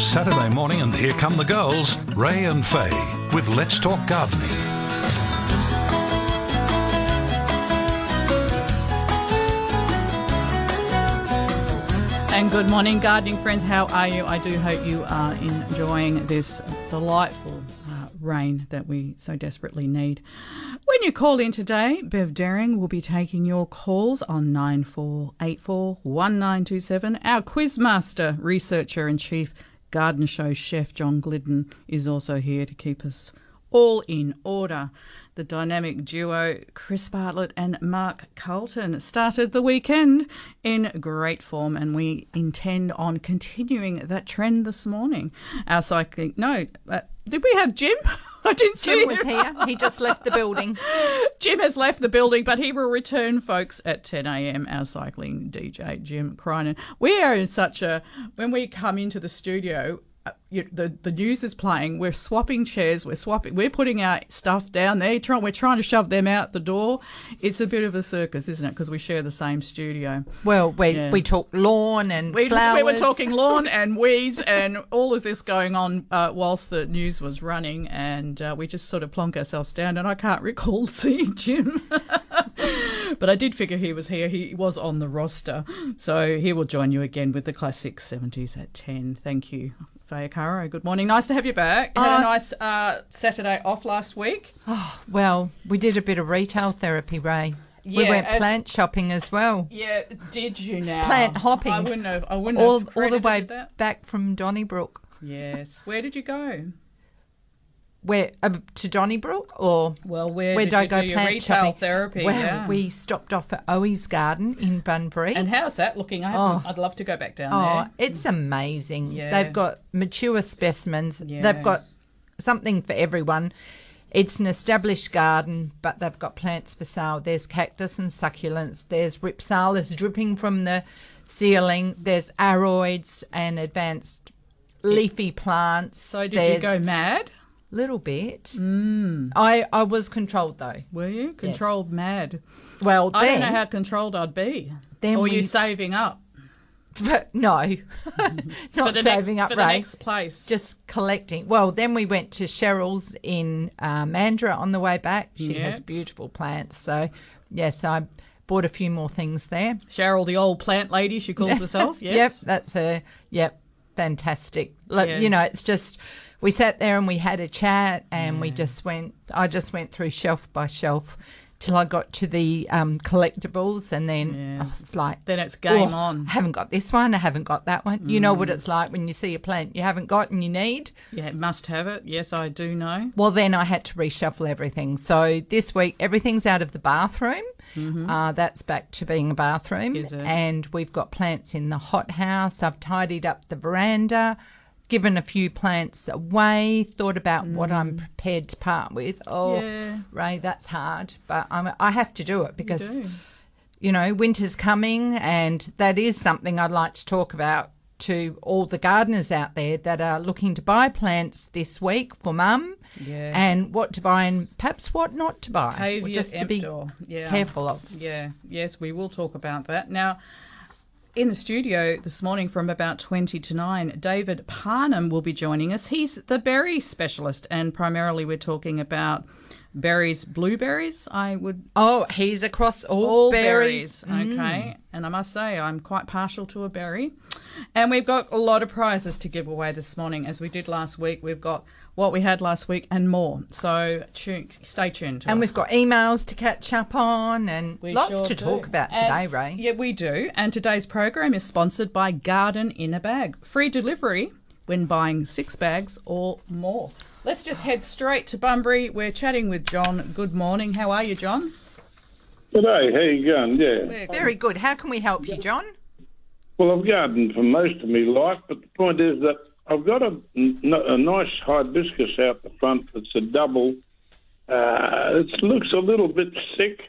Saturday morning, and here come the girls, Ray and Faye, with Let's Talk Gardening. And good morning, gardening friends. How are you? I do hope you are enjoying this delightful uh, rain that we so desperately need. When you call in today, Bev Daring will be taking your calls on 9484 1927. Our quizmaster, researcher, and chief garden show chef John Glidden is also here to keep us all in order. The dynamic duo Chris Bartlett and Mark Carlton started the weekend in great form, and we intend on continuing that trend this morning. Our cycling, no, uh, did we have Jim? I didn't see Jim was here. He just left the building. Jim has left the building, but he will return, folks, at 10 a.m. Our cycling DJ, Jim Crinan. We are in such a when we come into the studio. Uh, You, the the news is playing. We're swapping chairs. We're swapping. We're putting our stuff down there. Trying. We're trying to shove them out the door. It's a bit of a circus, isn't it? Because we share the same studio. Well, we Yeah. we talk lawn and We, flowers. we were talking lawn and weeds and all of this going on uh, whilst the news was running, and uh, we just sort of plonk ourselves down. And I can't recall seeing Jim, but I did figure he was here. He was on the roster, so he will join you again with the classic seventies at ten. Thank you. Faye Caro, good morning. Nice to have you back. Had a Uh, nice uh, Saturday off last week. Oh, Well, we did a bit of retail therapy, Ray. Yeah, we went as- plant shopping as well. Yeah, did you now? Plant hopping. I wouldn't have. I wouldn't All have all the way back from Donnybrook. Yes. Where did you go? Where uh, to Donnybrook or Well, where, where did, did I go do your plant retail shopping? therapy? Well, yeah. we stopped off at Owe's Garden in Bunbury. and how's that looking? I oh, I'd love to go back down Oh, there. it's amazing. Yeah. They've got mature specimens. Yeah. They've got something for everyone. It's an established garden, but they've got plants for sale. There's cactus and succulents. There's rhipsalis dripping from the ceiling. There's aroids and advanced leafy plants. So did you go mad? Little bit. Mm. I I was controlled though. Were you controlled mad? Well, I don't know how controlled I'd be. Then or we- you saving up But no, for not the saving next up, for the Ray. next place? just collecting. Well, then we went to Cheryl's in uh, Mandurah on the way back. She Yeah. has beautiful plants. So, yes, I bought a few more things there. Cheryl, the old plant lady, she calls herself. Yes. Yep, that's her. Yep, fantastic. Like, Yeah. You know, it's just, we sat there and we had a chat and we just went, I just went through shelf by shelf till I got to the um, collectibles and then Yeah. oh, it's like, Then it's game oh, on. I haven't got this one. I haven't got that one. You know what it's like when you see a plant you haven't got and you need. Yeah, must have it. Yes, I do know. Well, then I had to reshuffle everything. So this week, everything's out of the bathroom. Uh, that's back to being a bathroom. Mm-hmm. Is it? And we've got plants in the hothouse. I've tidied up the veranda, given a few plants away, thought about what I'm prepared to part with. Oh, Mm. Yeah. Ray, that's hard. But I'm, I have to do it because do. you know, winter's coming, and that is something I'd like to talk about to all the gardeners out there that are looking to buy plants this week for mum, Yeah. and what to buy and perhaps what not to buy, Caveat just to be. Yeah. careful of. Yeah, yes, we will talk about that. Now, in the studio this morning from about 20 to 9, David Parnham will be joining us. He's the berry specialist, and primarily we're talking about berries, blueberries, I would. Oh, he's across all, All berries. berries, okay. And I must say, I'm quite partial to a berry. And we've got a lot of prizes to give away this morning, as we did last week. We've got what we had last week and more. So tune, stay tuned. To And us. we've got emails to catch up on and We lots sure to do. talk about And- today, Ray. Yeah, we do. And today's program is sponsored by Garden in a Bag. Free delivery when buying six bags or more. Let's just head straight to Bunbury. We're chatting with John. Good morning. How are you, John? G'day, how you going? Yeah. Very good. How can we help you, John? Well, I've gardened for most of my life, but the point is that I've got a, a nice hibiscus out the front. It's a double. Uh, it looks a little bit sick.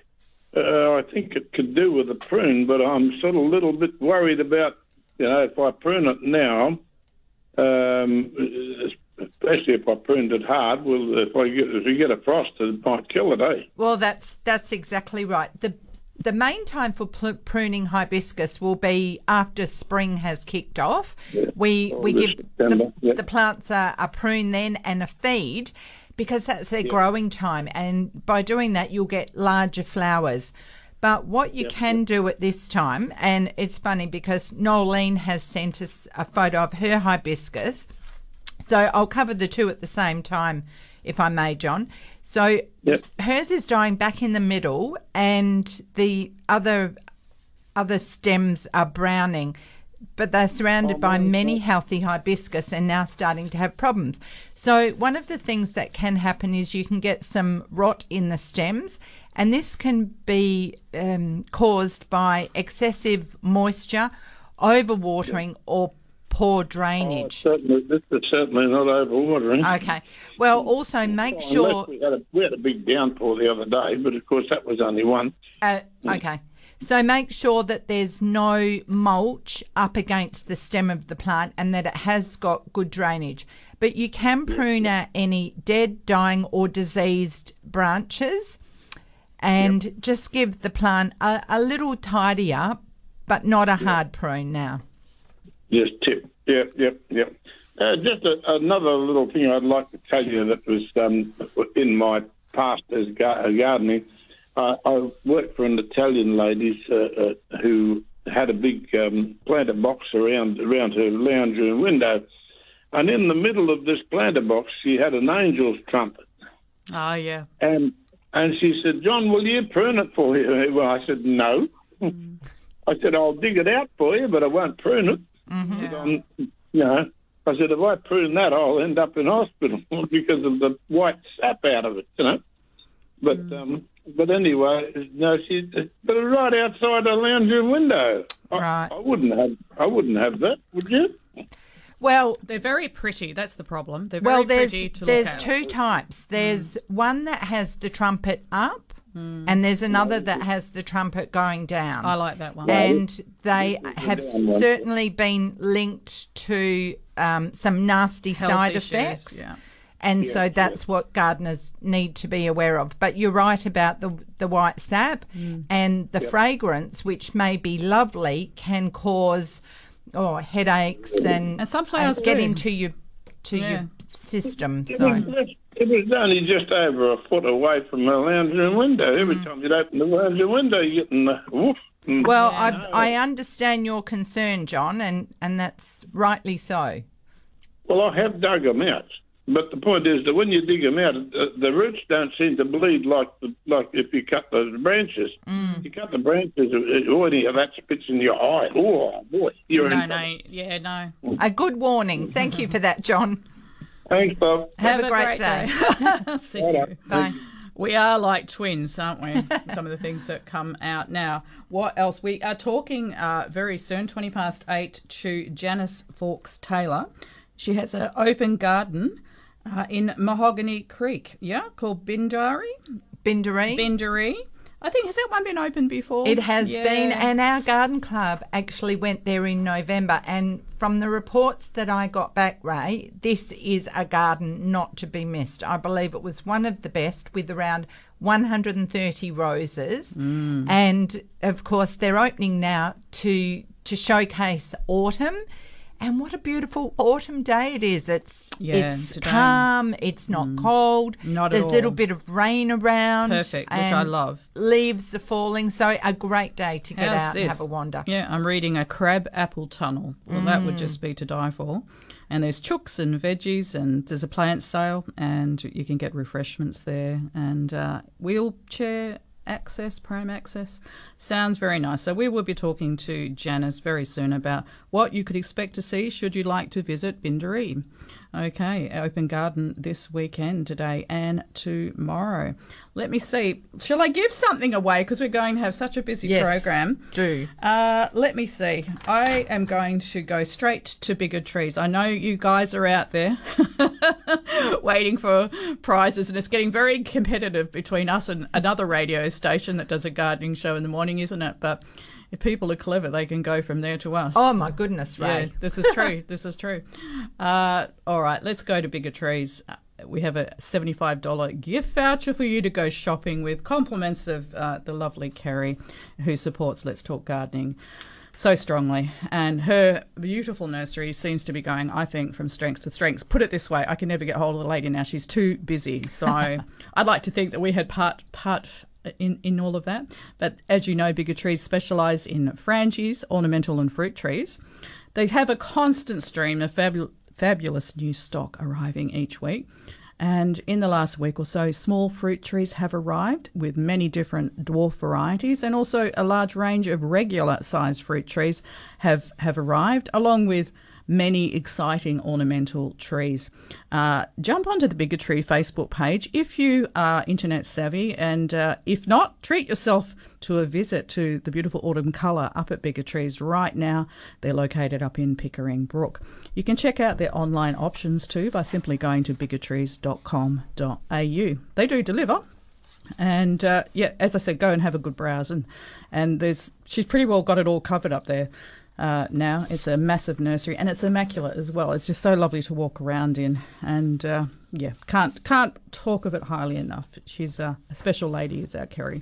Uh, I think it could do with a prune, but I'm sort of a little bit worried about, you know, if I prune it now, um, especially if I pruned it hard, well, if I get if you get a frost, it might kill it, eh? Well, that's that's exactly right. The the main time for pl- pruning hibiscus will be after spring has kicked off. We oh, we August, give the, yeah. the plants a, a prune then and a feed because that's their growing time, and by doing that you'll get larger flowers. But what you can do at this time, and it's funny because Nolene has sent us a photo of her hibiscus. So I'll cover the two at the same time, if I may, John. So Yep. hers is dying back in the middle, and the other other stems are browning, but they're surrounded by many healthy hibiscus and now starting to have problems. So one of the things that can happen is you can get some rot in the stems, and this can be um, caused by excessive moisture, overwatering, or poor Oh, drainage. certainly, this is certainly not overwatering. Okay. Well, also make sure. we had, a, we had a big downpour the other day, but of course that was only one. Uh, okay. So make sure that there's no mulch up against the stem of the plant and that it has got good drainage. But you can prune out any dead, dying, or diseased branches and just give the plant a, a little up, but not a hard prune now. Yes, tip. Yep, yep, yep. Uh, just a, another little thing I'd like to tell you that was um, in my past as gar- uh, gardening. Uh, I worked for an Italian lady uh, uh, who had a big um, planter box around around her lounge room window, and in the middle of this planter box, she had an angel's trumpet. Ah, yeah. And and she said, John, will you prune it for you? Well, I said, no. I said, I'll dig it out for you, but I won't prune it. But, um, you know, I said, if I prune that, I'll end up in hospital because of the white sap out of it, you know. But um, but anyway, no, she but right outside the lounge room window. I, Right. I wouldn't have I wouldn't have that, would you? Well, They're very pretty. That's the problem. They're very well, there's pretty to there's look at. there's two types. There's Mm. one that has the trumpet up, and there's another that has the trumpet going down. I like that one. and they have certainly been linked to um, some nasty Health side issues, effects. yeah. And so that's what gardeners need to be aware of. But you're right about the the white sap Mm. and the fragrance, which may be lovely, can cause oh headaches and, And sunflowers get do. into your to Yeah. your system. So was, just- it was only just over a foot away from the lounge room window. Every Mm. time you'd open the lounge room window, you're getting the woof. Well, Yeah. I I understand your concern, John, and and that's rightly so. Well, I have dug them out. But the point is that when you dig them out, the, the roots don't seem to bleed like the, like if you cut the branches. Mm. You cut the branches, it already that spits in your eye. Oh boy, you're No, in. no, yeah, no. A good warning. Thank you for that, John. Thanks, Bob. Have a great day. See you. Bye. We are like twins, aren't we? Some of the things that come out now. What else? We are talking uh, very soon, 20 past 8, to Janice Foulkes Taylor. She has an open garden uh, in Mahogany Creek, yeah, called Bindari. Bindaree. Bindari. I think, has that one been open before? It has Yeah. been, and our garden club actually went there in November. And from the reports that I got back, Ray, this is a garden not to be missed. I believe it was one of the best with around 130 roses. Mm. And of course, they're opening now to to showcase autumn. And what a beautiful autumn day it is. It's Yeah, it's today. Mm. calm, it's not cold. Not at There's a little bit of rain around. Perfect, which I love. Leaves are falling, so a great day to get How's out and have a wander. Yeah, I'm reading a crab apple tunnel. Well, that would just be to die for. And there's chooks and veggies, and there's a plant sale, and you can get refreshments there, and uh, wheelchair access, Prime access. Sounds very nice. So we will be talking to Janice very soon about what you could expect to see should you like to visit Bindaree. Okay, open garden this weekend, today and tomorrow. Let me see. Shall I give something away because we're going to have such a busy Yes, program? do. Uh, let me see. I am going to go straight to bigger trees. I know you guys are out there waiting for prizes, and it's getting very competitive between us and another radio station that does a gardening show in the morning, isn't it? But if people are clever, they can go from there to us. Oh my goodness, Yeah, Ray. this is true. this is true. Uh, all right, let's go to bigger trees. Uh, We have a $75 gift voucher for you to go shopping with, compliments of uh, the lovely Kerry, who supports Let's Talk Gardening so strongly. And her beautiful nursery seems to be going, I think, from strength to strength. Put it this way, I can never get hold of the lady now. She's too busy. So I'd like to think that we had part part in, in all of that. But as you know, bigger trees specialise in frangies, ornamental and fruit trees. They have a constant stream of fabu- fabulous new stock arriving each week. And in the last week or so, small fruit trees have arrived with many different dwarf varieties, and also a large range of regular sized fruit trees have, have arrived, along with many exciting ornamental trees. Uh, jump onto the Bigger Tree Facebook page if you are internet savvy, and uh, if not, treat yourself to a visit to the beautiful autumn colour up at Bigger Trees right now. They're located up in Pickering Brook. You can check out their online options too by simply going to biggertrees.com.au. They do deliver. And uh, yeah, as I said, go and have a good browse. And, and there's she's pretty well got it all covered up there uh, now. It's a massive nursery and it's immaculate as well. It's just so lovely to walk around in. And uh, yeah, can't can't talk of it highly enough. She's uh, a special lady, is our Kerry.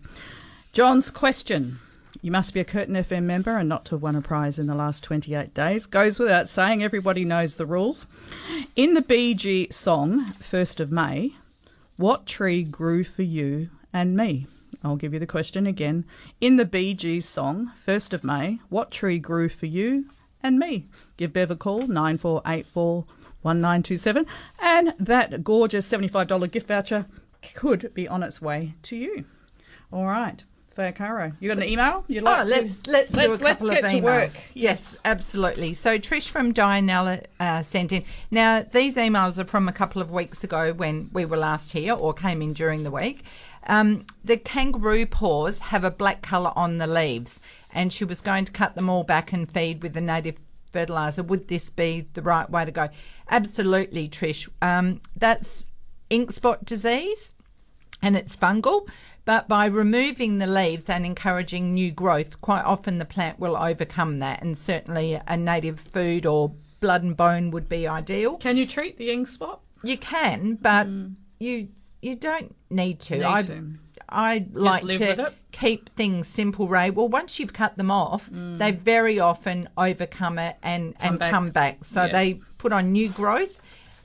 John's question. You must be a Curtin FM member and not to have won a prize in the last 28 days. Goes without saying, everybody knows the rules. In the Bee Gees song, 1st of May, what tree grew for you and me? I'll give you the question again. In the Bee Gees song, 1st of May, what tree grew for you and me? Give Bev a call, 9484 1927. And that gorgeous $75 gift voucher could be on its way to you. All right. Faye Caro. You got an email you'd like oh, to? let's let's, do a let's couple get of to emails. work. Yes, absolutely. So Trish from Dianella uh, sent in. Now these emails are from a couple of weeks ago when we were last here, or came in during the week. Um, the kangaroo paws have a black colour on the leaves, and she was going to cut them all back and feed with the native fertilizer. Would this be the right way to go? Absolutely, Trish. Um, that's ink spot disease and it's fungal. But by removing the leaves and encouraging new growth, quite often the plant will overcome that. And certainly a native food or blood and bone would be ideal. Can you treat the ink spot? You can, but you you don't need to. Mm. Need I to. I like to keep things simple, Ray. Well, once you've cut them off, they very often overcome it and Mm. Come and back. come back. So Yeah. they put on new growth,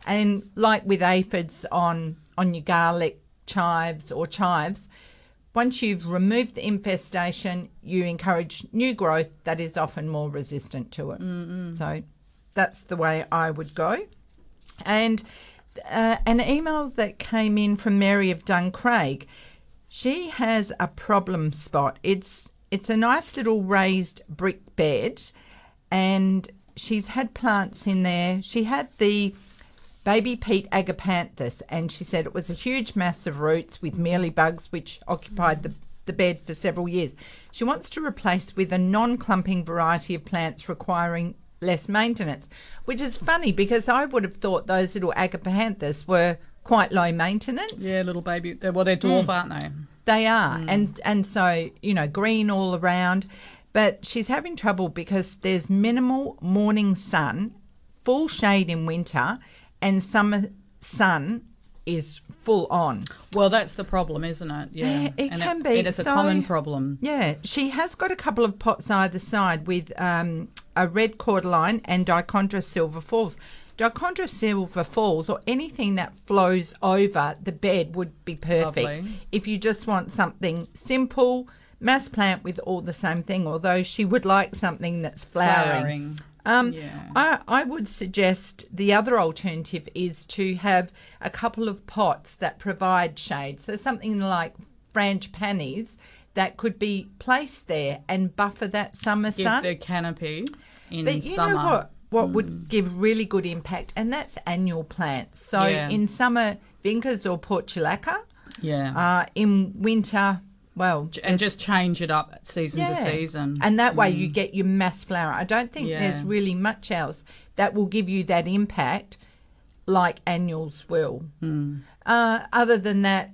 and like with aphids on on your garlic chives or chives. Once you've removed the infestation, you encourage new growth that is often more resistant to it. So that's the way I would go. And uh, an email that came in from Mary of Duncraig. She has a problem spot. It's it's a nice little raised brick bed, and she's had plants in there. She had the baby Pete agapanthus, and she said it was a huge mass of roots with mealybugs which occupied the the bed for several years. She wants to replace with a non-clumping variety of plants requiring less maintenance, which is funny because I would have thought those little agapanthus were quite low maintenance. Yeah, little baby. They're, well, they're dwarf, mm. aren't they? They are, mm. and and so you know, green all around. But she's having trouble because there's minimal morning sun, full shade in winter, and summer sun is full on. Well, that's the problem, isn't it? Yeah, it And can be. It is a So- common problem. Yeah, she has got a couple of pots either side with um, a red cordyline and Dichondra silver falls. Dichondra silver falls or anything that flows over the bed would be perfect. Lovely. If you just want something simple, mass plant with all the same thing, although she would like something that's flowering. Flowering. Um, Yeah. I, I would suggest the other alternative is to have a couple of pots that provide shade. So something like frangipanis that could be placed there and buffer that summer Give sun. the canopy in But you summer. know what? What would give really good impact, and that's annual plants. So Yeah. in summer, vincas or portulaca. Yeah. Uh, in winter, well, and just change it up season to season. and that way you get your mass flower. I don't think Yeah. there's really much else that will give you that impact like annuals will. Hmm. Uh, other than that,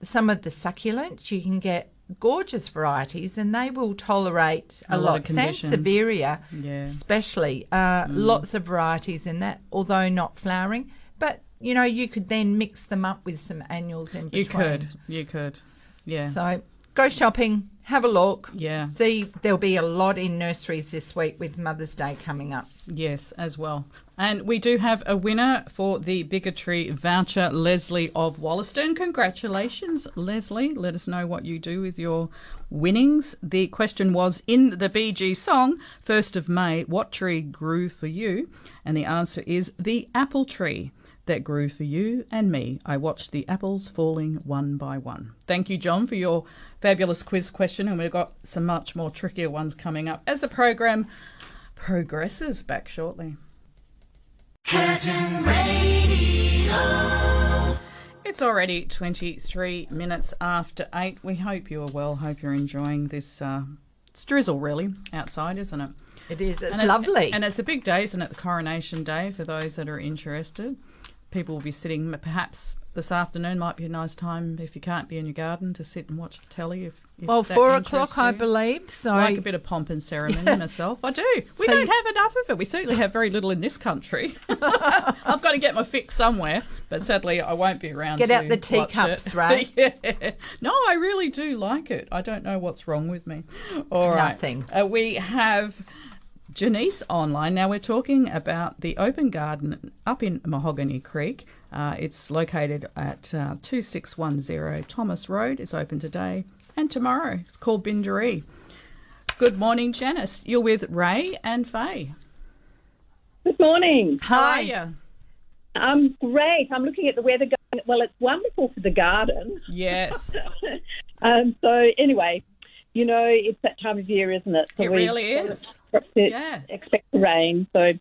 some of the succulents you can get gorgeous varieties and they will tolerate a, A lot lot. of conditions. Sansevieria, Yeah. Especially, uh, lots of varieties in that, although not flowering. But you know, you could then mix them up with some annuals in between. you could. You could. Yeah. So go shopping, have a look. Yeah. See, there'll be a lot in nurseries this week with Mother's Day coming up. Yes, as well. And we do have a winner for the Bigger Tree voucher, Leslie of Wollaston. Congratulations, Leslie. Let us know what you do with your winnings. The question was in the Bee Gees song, 1st of May, what tree grew for you? And the answer is the apple tree that grew for you and me. I watched the apples falling one by one. Thank you, John, for your fabulous quiz question. And we've got some much more trickier ones coming up as the program progresses. Back shortly. Curtin Radio. It's already 23 minutes after 8. We hope you are well. Hope you're enjoying this. Uh, it's drizzle, really, outside, isn't it? It is. It's And it- lovely. and it's a big day, isn't it? The Coronation Day for those that are interested. People will be sitting, perhaps this afternoon might be a nice time if you can't be in your garden to sit and watch the telly. If, if well, four o'clock, I believe. So I like a bit of pomp and ceremony myself. I do. We So don't you- have enough of it. We certainly have very little in this country. I've got to get my fix somewhere, but sadly I won't be around. Get out the teacups, right? Yeah. No, I really do like it. I don't know what's wrong with me. All right. Nothing. Uh, we have Janice online. Now we're talking about the open garden up in Mahogany Creek. Uh, it's located at uh, 2610 Thomas Road. It's open today and tomorrow. It's called Bindaree. Good morning, Janice. You're with Ray and Faye. Good morning. How Hi. are you? I'm great. I'm looking at the weather. Going, well, it's wonderful for the garden. Yes, Um, so anyway, you know, it's that time of year, isn't it? So it we really is. expect- Yeah. Expect the rain. So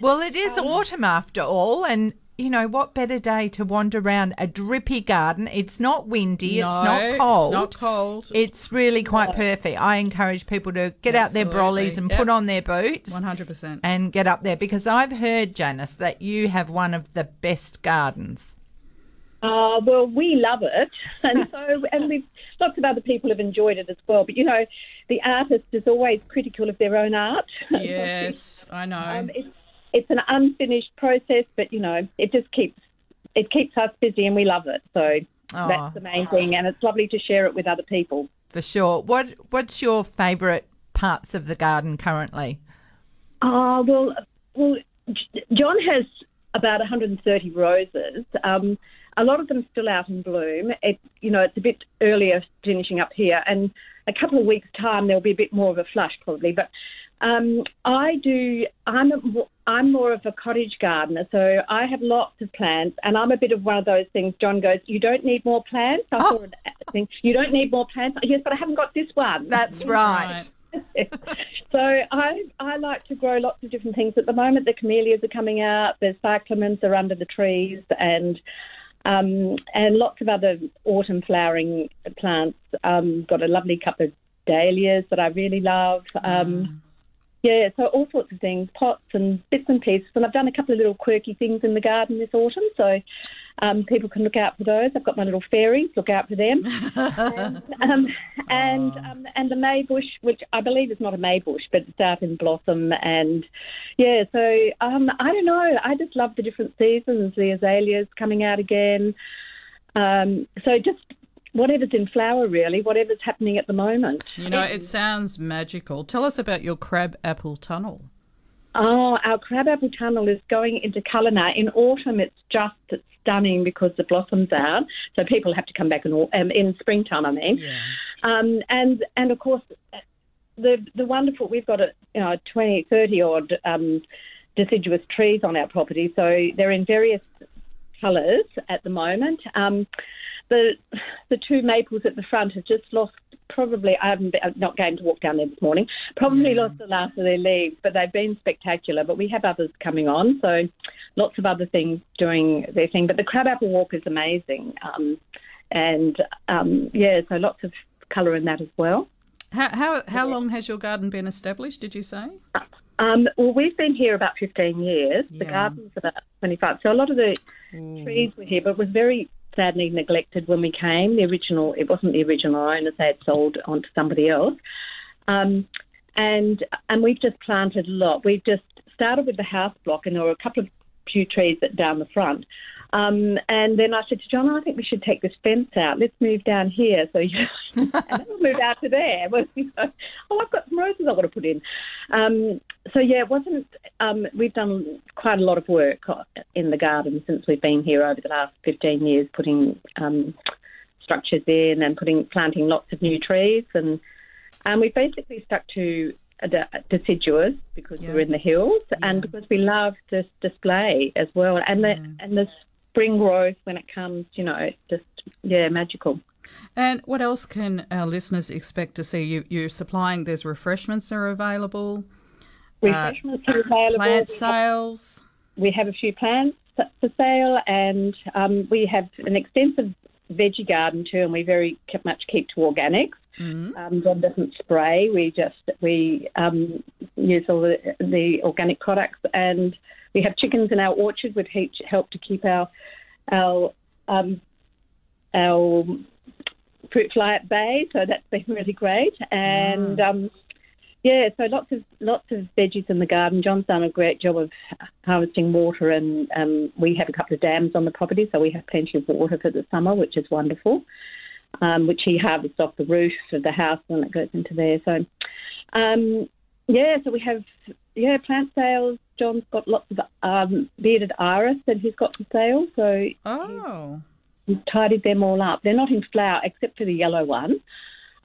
Well, it is autumn after all, and you know what better day to wander around a drippy garden? It's not windy, No, it's not cold. It's not cold. It's really quite perfect. I encourage people to get out their Absolutely. brollies and Yep. put on their boots 100%. and get up there because I've heard, Janice, that you have one of the best gardens. Uh, well, we love it, and so and we've lots of other people have enjoyed it as well. But you know, the artist is always critical of their own art. Yes, I know. um, it's it's an unfinished process, but you know, it just keeps it keeps us busy, and we love it. So Aw. that's the main thing, and it's lovely to share it with other people. For sure. What What's your favourite parts of the garden currently? Ah, well, well, John has about 130 roses. Um, a lot of them still out in bloom. It, you know, it's a bit earlier finishing up here, and a couple of weeks' time there'll be a bit more of a flush probably. But um, I do. I'm a, I'm more of a cottage gardener, so I have lots of plants, and I'm a bit of one of those things. John goes, "You don't need more plants." I Oh. saw thing. You don't need more plants. Yes, but I haven't got this one. That's right. so I I like to grow lots of different things. At the moment, the camellias are coming out. There's cyclamens are under the trees, and um, and lots of other autumn flowering plants. Um, got a lovely couple of dahlias that I really love. Um, Yeah, so all sorts of things, pots and bits and pieces. And I've done a couple of little quirky things in the garden this autumn, so um, people can look out for those. I've got my little fairies, look out for them. and um, and, um, and the maybush, which I believe is not a maybush, but it's out in blossom. And yeah, so um, I don't know. I just love the different seasons. The azaleas coming out again. Um, so just whatever's in flower, really, whatever's happening at the moment. You know, it sounds magical. Tell us about your crab apple tunnel. Oh, our crabapple tunnel is going into colour now. In autumn, it's just stunning because the blossoms out, so people have to come back in au- um, in springtime. I mean, um, and and of course, the the wonderful we've got a you know 20, 30 odd um, deciduous trees on our property, so they're in various colours at the moment. Um, the the two maples at the front have just lost. Probably, I haven't been, I'm not going to walk down there this morning. Probably lost the last of their leaves, but they've been spectacular. But we have others coming on, so lots of other things doing their thing. But the crabapple walk is amazing, um, and um, yeah, so lots of colour in that as well. How how how long has your garden been established? Did you say? Um, well, we've been here about 15 years. The Yeah. garden's about 25. So a lot of the trees were here, but it was very sadly neglected when we came. The original, it wasn't the original owners; they had sold on to somebody else. Um, and and we've just planted a lot. We've just started with the house block, and there were a couple of few trees that down the front. Um, and then I said to John, I think we should take this fence out. Let's move down here. So you, and then we moved out to there. Well, you know, oh, I've got some roses I've got to put in. Um, so yeah, it wasn't. Um, we've done quite a lot of work in the garden since we've been here over the last 15 years, putting um, structures in and putting planting lots of new trees, and and we basically stuck to deciduous because Yeah. we're in the hills and because we love this display as well, and the and the spring growth when it comes, you know, it's just yeah, magical. And what else can our listeners expect to see? You, you're supplying. There's refreshments are available. Refreshments are available. Plant We have- sales. we have a few plants for sale, and um, we have an extensive veggie garden too, and we very much keep to organics. Um, John doesn't spray; we just we um, use all the, the organic products, and we have chickens in our orchard, which help to keep our our um, our fruit fly at bay. So that's been really great, and. Um, yeah, so lots of lots of veggies in the garden. John's done a great job of harvesting water, and um, we have a couple of dams on the property, so we have plenty of water for the summer, which is wonderful. Um, which he harvests off the roof of the house and it goes into there. So, um, yeah, so we have yeah plant sales. John's got lots of um, bearded iris that he's got for sale, so Oh, We've tidied them all up. They're not in flower except for the yellow one,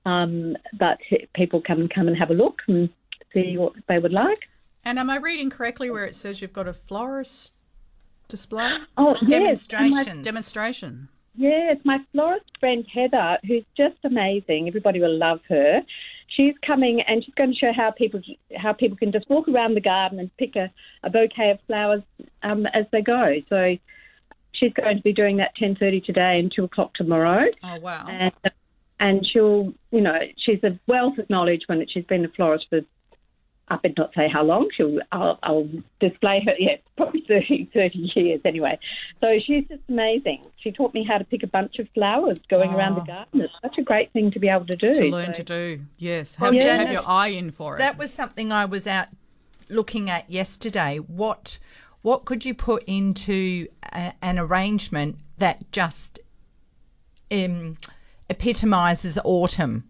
um, but people can come and have a look and see what they would like. and am I reading correctly where it says you've got a florist display Oh, yes, my- demonstration? yes, my florist friend Heather, who's just amazing. Everybody will love her. She's coming and she's going to show how people how people can just walk around the garden and pick a, a bouquet of flowers um, as they go. So she's going to be doing that ten thirty today and two o'clock tomorrow. Oh wow. and and she'll, you know, she's a wealth of knowledge when she's been a florist for. I better not say how long. She'll, I'll, I'll display her. Yeah, probably 30, 30 years anyway. So she's just amazing. She taught me how to pick a bunch of flowers going around the Oh. garden. It's such a great thing to be able to do. to learn So- to do. Yes. Well, Have, have your eye in for it. That was something I was out looking at yesterday. What what could you put into a, an arrangement that just um, epitomises autumn?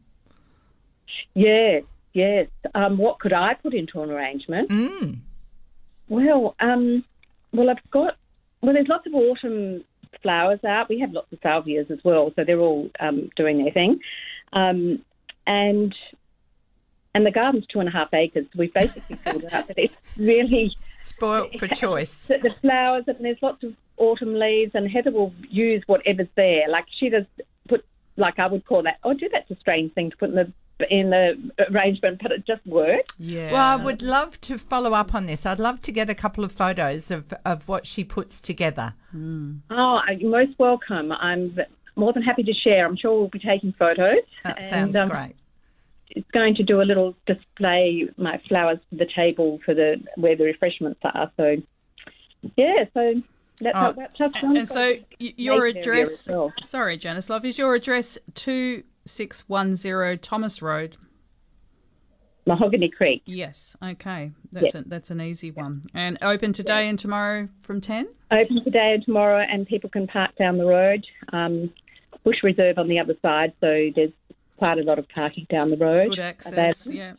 Yes, yes. Um, what could I put into an arrangement? Mm. Well, um, well, I've got well. There's lots of autumn flowers out. We have lots of salvias as well, so they're all um, doing their thing. Um, and and the garden's two and a half acres. So we've basically filled it up, but it's really Spoilt for choice. the, flowers and there's lots of autumn leaves. And Heather will use whatever's there. Like she does like I would call that. Oh, do that's a strange thing to put in the in the arrangement, but it just works. yeah. Well, I would love to follow up on this. I'd love to get a couple of photos of, of what she puts together. Oh, you're most welcome. I'm more than happy to share. I'm sure we'll be taking photos. That And, sounds um, great. It's going to do a little display, my flowers for the table for the where the refreshments are. So, yeah. So that's Oh, how that's how and, and so your address. well. Sorry, Janice Love, is your address two six one zero Thomas Road? Mahogany Creek. Yes. Okay. That's a, that's an easy one. And open today and tomorrow from ten. Open today and tomorrow, and people can park down the road. Um, Bush Reserve on the other side, so there's quite a lot of parking down the road. Good access. available. Yeah.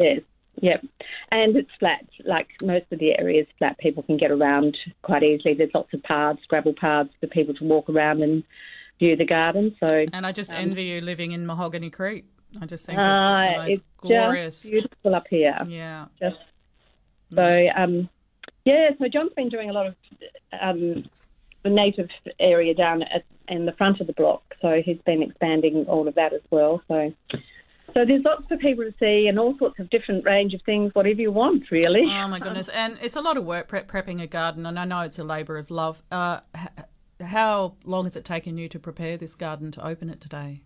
Yes, yep. And it's flat. Like most of the areas flat. People can get around quite easily. There's lots of paths, gravel paths for people to walk around and view the garden. So And I just envy you living in Mahogany Creek. I just think uh, it's the most it's glorious. just beautiful up here. Yeah. Just so um, yeah. So John's been doing a lot of um, the native area down at in the front of the block. so he's been expanding all of that as well. So, so there's lots for people to see and all sorts of different range of things, whatever you want, really. Oh my goodness! And it's a lot of work prep, prepping a garden, and I know it's a labour of love. Uh, how long has it taken you to prepare this garden to open it today,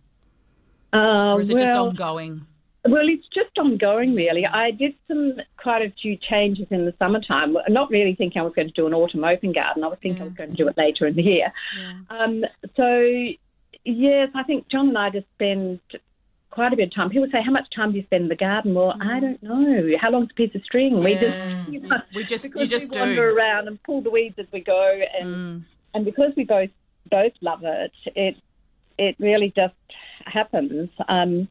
Uh, or is it just ongoing? Well, it's just ongoing, really. I did some quite a few changes in the summertime. Not really thinking I was going to do an autumn open garden. I was thinking I was going to do it later in the year. Um, so, yes, I think John and I just spend quite a bit of time. People say, "How much time do you spend in the garden?" Well, I mm. don't know. How long's a piece of string? We Yeah. just, you know, We just- you just we do. wander around and pull the weeds as we go, and mm. and because we both both love it, it it really just happens. Um,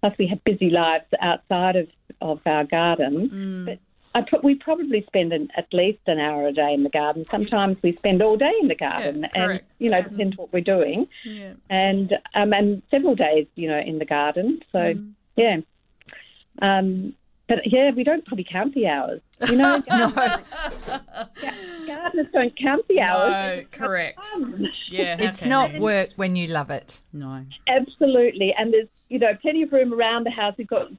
plus, we have busy lives outside of, of our garden. Mm. But I pro- we probably spend an, at least an hour a day in the garden. Sometimes we spend all day in the garden, and you know, depends what we're doing. Yeah. And um, and several days, you know, in the garden. So yeah. Um, but yeah, we don't probably count the hours. You know, gardeners don't count the hours. No, correct. Yeah, It's can not work when you love it. No. Absolutely, and there's you know plenty of room around the house. We've got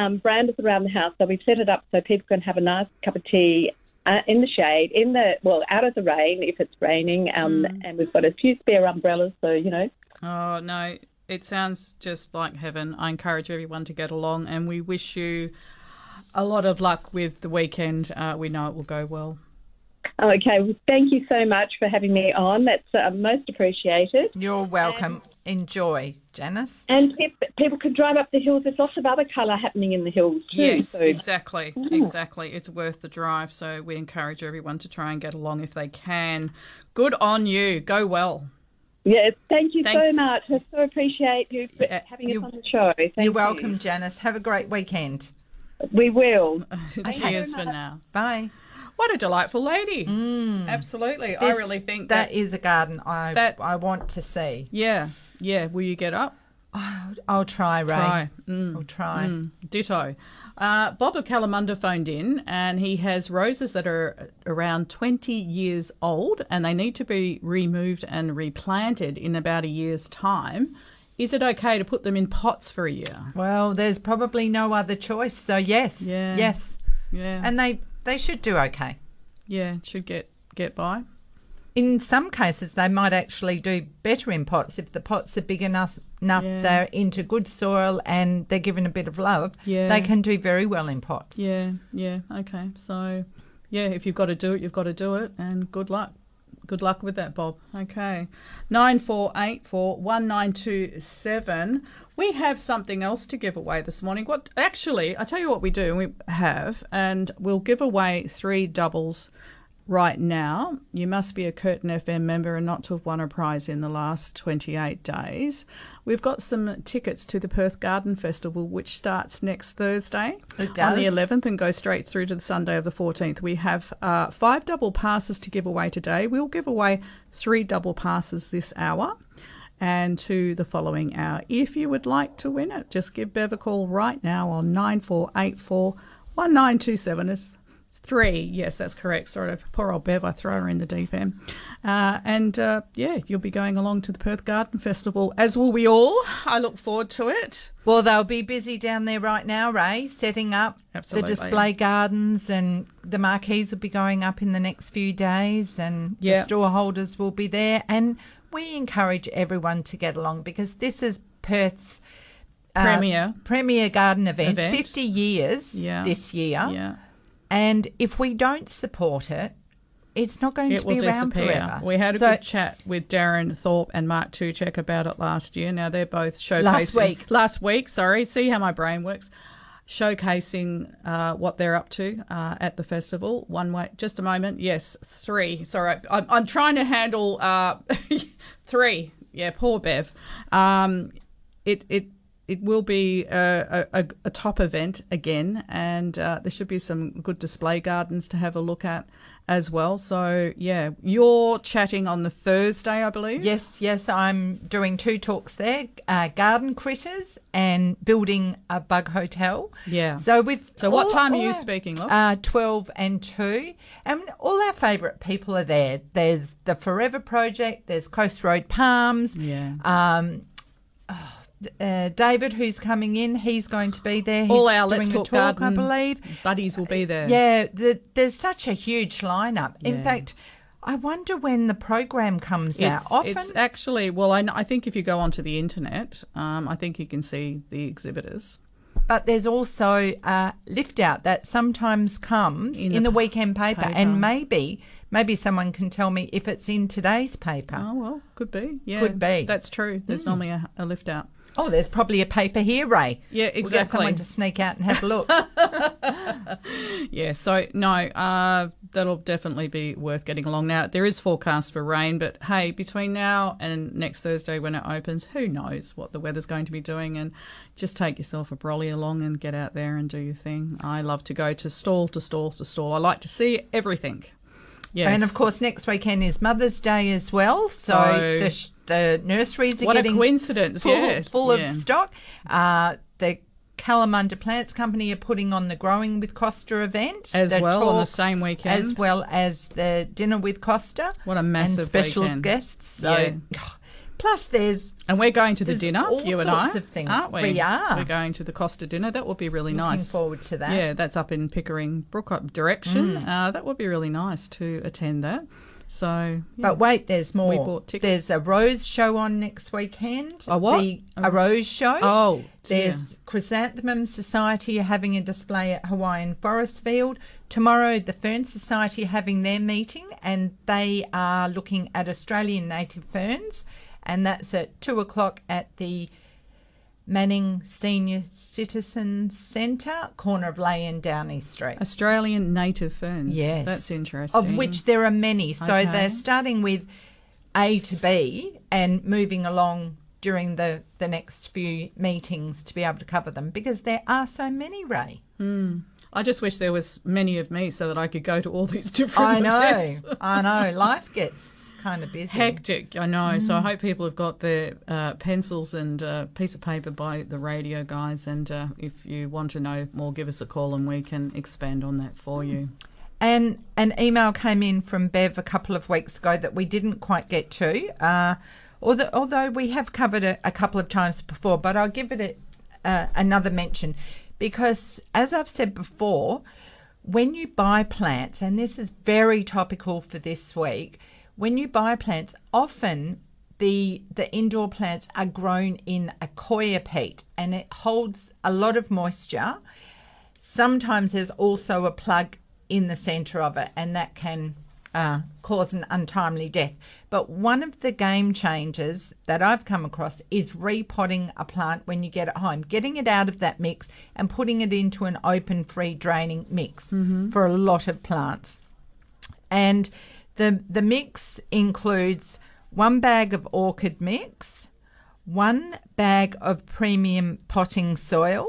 um, verandas around the house, so we've set it up so people can have a nice cup of tea uh, in the shade, in the well, out of the rain if it's raining. Um, And we've got a few spare umbrellas, so you know. Oh no, it sounds just like heaven. I encourage everyone to get along, and we wish you a lot of luck with the weekend. Uh, we know it will go well. Okay, well, thank you so much for having me on. That's uh, most appreciated. You're welcome. Enjoy, Janice. And pe- people can drive up the hills. There's lots of other colour happening in the hills too. Yes, so exactly, exactly. It's worth the drive, so we encourage everyone to try and get along if they can. Good on you. Go well. Yes, thank you so much. I so appreciate you for Yeah, having us on the show. Thank You're you. welcome, Janice. Have a great weekend. We will. Cheers for now. Bye. What a delightful lady. Absolutely. I really think that that. is a garden I that- I want to see. yeah, yeah. Will you get up? I'll try, Ray. Try. Mm. I'll try. Mm, ditto. Uh, Bob of Kalamunda phoned in and he has roses that are around 20 years old and they need to be removed and replanted in about a year's time. Is it okay to put them in pots for a year? Well, there's probably no other choice, so yes, Yeah. yes, Yeah. and they they should do okay. yeah, should get get by. In some cases, they might actually do better in pots if the pots are big enough. Enough, Yeah. they're into good soil and they're given a bit of love. Yeah. they can do very well in pots. Yeah, yeah, okay. So, yeah, if you've got to do it, you've got to do it, and good luck. Good luck with that, Bob. Okay. 9484 1927. We have something else to give away this morning. What Actually, I tell you what we do. We have, and we'll give away three doubles right now. You must be a Curtin FM member and not to have won a prize in the last 28 days. We've got some tickets to the Perth Garden Festival, which starts next Thursday on the 11th and goes straight through to the Sunday of the 14th. We have uh, five double passes to give away today. We'll give away three double passes this hour and to the following hour. If you would like to win it, just give Bev a call right now on 9484 1927. It's three. Yes, that's correct. Sorry, poor old Bev. I throw her in the deep end. Uh, and uh, yeah, you'll be going along to the Perth Garden Festival, as will we all. I look forward to it. Well, they'll be busy down there right now, Ray, setting up Absolutely. the display gardens, and the marquees will be going up in the next few days, and Yeah. the store holders will be there. And we encourage everyone to get along because this is Perth's uh, Premier. premier garden event, Event. 50 years Yeah. this year. Yeah. And if we don't support it, it's not going it to be around disappear. forever. We had a So- good chat with Darren Thorpe and Mark Tuchek about it last year. Now they're both showcasing Last week. Last week, sorry. See how my brain works. Showcasing uh, what they're up to uh, at the festival. One way, just a moment. Yes, three. Sorry, I'm, I'm trying to handle uh, three. Yeah, poor Bev. Um, it it it will be a, a, a top event again, and uh, there should be some good display gardens to have a look at. As well. So yeah, you're chatting on the Thursday, I believe. Yes, yes, I'm doing two talks there: uh, garden critters and building a bug hotel. Yeah. So with So what time are you our- speaking? Uh, Twelve and two, and all our favourite people are there. There's the Forever Project. There's Coast Road Palms. Yeah. Um, uh, David, who's coming in, he's going to be there. He's All our Let's Talk talk, Garden I believe. buddies will be there. Yeah, the, there's such a huge lineup. In fact, I wonder when the program comes out. Often, it's actually well. I, I think if you go onto the internet, um, I think you can see the exhibitors. but there's also a lift out that sometimes comes In in, the the, weekend paper, paper. and maybe maybe someone can tell me if it's in today's paper. Oh well, could be. Yeah, Could be. That's true. There's normally a, a lift out. Oh, there's probably a paper here, Ray. Yeah, We'll get someone to sneak out and have a look. Yeah, so no, uh, that'll definitely be worth getting along. Now there is forecast for rain, but hey, between now and next Thursday when it opens, who knows what the weather's going to be doing? And just take yourself a brolly along and get out there and do your thing. I love to go to stall to stall to stall. I like to see everything. Yes. And of course, next weekend is Mother's Day as well. So, So- the, sh- the nurseries are What a getting coincidence, full, yeah, full yeah. of stock. Uh, the Kalamunda Plants Company are putting on the Growing with Costa event As well on the same weekend. as well as the dinner with Costa. What a massive and special weekend. guests. So, Yeah. plus there's And we're going to the dinner, you and I, of things. aren't we? We are. We're going to the Costa dinner. That would be really looking nice. Looking forward to that. Yeah, that's up in Pickering Brook up direction. Mm. Uh, that would be really nice to attend that. So, yeah. But wait, there's more. We bought tickets. There's a rose show on next weekend. A what? The, a oh. rose show. oh, dear. There's Chrysanthemum Society having a display at Hawaiian Forrestfield. Tomorrow, the Fern Society having their meeting, and they are looking at Australian native ferns, and that's at two o'clock at the Manning Senior Citizens Centre, corner of Ley and Downey Street. Australian native ferns. Yes. that's interesting. Of which there are many. So Okay. they're starting with A to B and moving along during the, the next few meetings to be able to cover them because there are so many, Ray. Hmm. I just wish there was many of me so that I could go to all these different. I know. events. I know. Life gets kind of busy. Hectic, I know. So Mm. I hope people have got their uh, pencils and uh, piece of paper by the radio guys. And uh, if you want to know more, give us a call and we can expand on that for you. And an email came in from Bev a couple of weeks ago that we didn't quite get to, uh, although, although we have covered it a couple of times before, but I'll give it a, uh, another mention because, as I've said before, when you buy plants, and this is very topical for this week, when you buy plants, often the the indoor plants are grown in a coir peat and it holds a lot of moisture sometimes there's also a plug in the centre of it, and that can uh, cause an untimely death. But one of the game changers that I've come across is repotting a plant when you get it home, getting it out of that mix and putting it into an open, free draining mix for a lot of plants. And the the mix includes one bag of orchid mix, one bag of premium potting soil,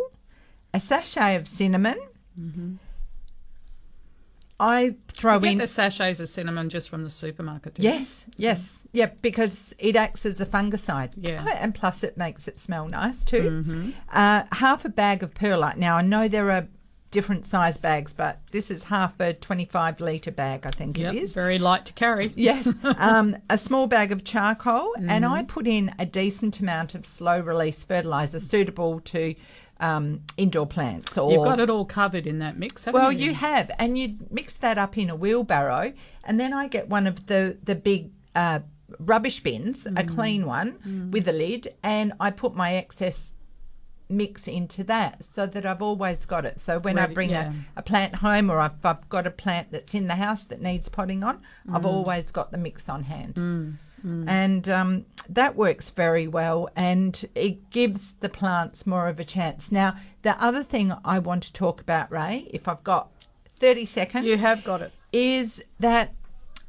a sachet of cinnamon. I throw Get in the sachets of cinnamon just from the supermarket. do you? yes, yes, yeah, because it acts as a fungicide. Yeah. Oh, and plus it makes it smell nice too. Uh, half a bag of perlite. Now I know there are different size bags, but this is half a twenty-five liter bag. I think Yep, it is. very light to carry. Yes, um, a small bag of charcoal, and Mm-hmm. I put in a decent amount of slow release fertilizer suitable to um, indoor plants. Or You've got it all covered in that mix, haven't well, you? you have, and you mix that up in a wheelbarrow, and then I get one of the the big uh, rubbish bins, Mm. a clean one with a lid, and I put my excess mix into that so that I've always got it. So when Ready- I bring yeah. a, a plant home or I've, I've got a plant that's in the house that needs potting on, I've Mm. always got the mix on hand. And um, that works very well and it gives the plants more of a chance. Now, the other thing I want to talk about, Ray, if I've got 30 seconds, You have got it. is that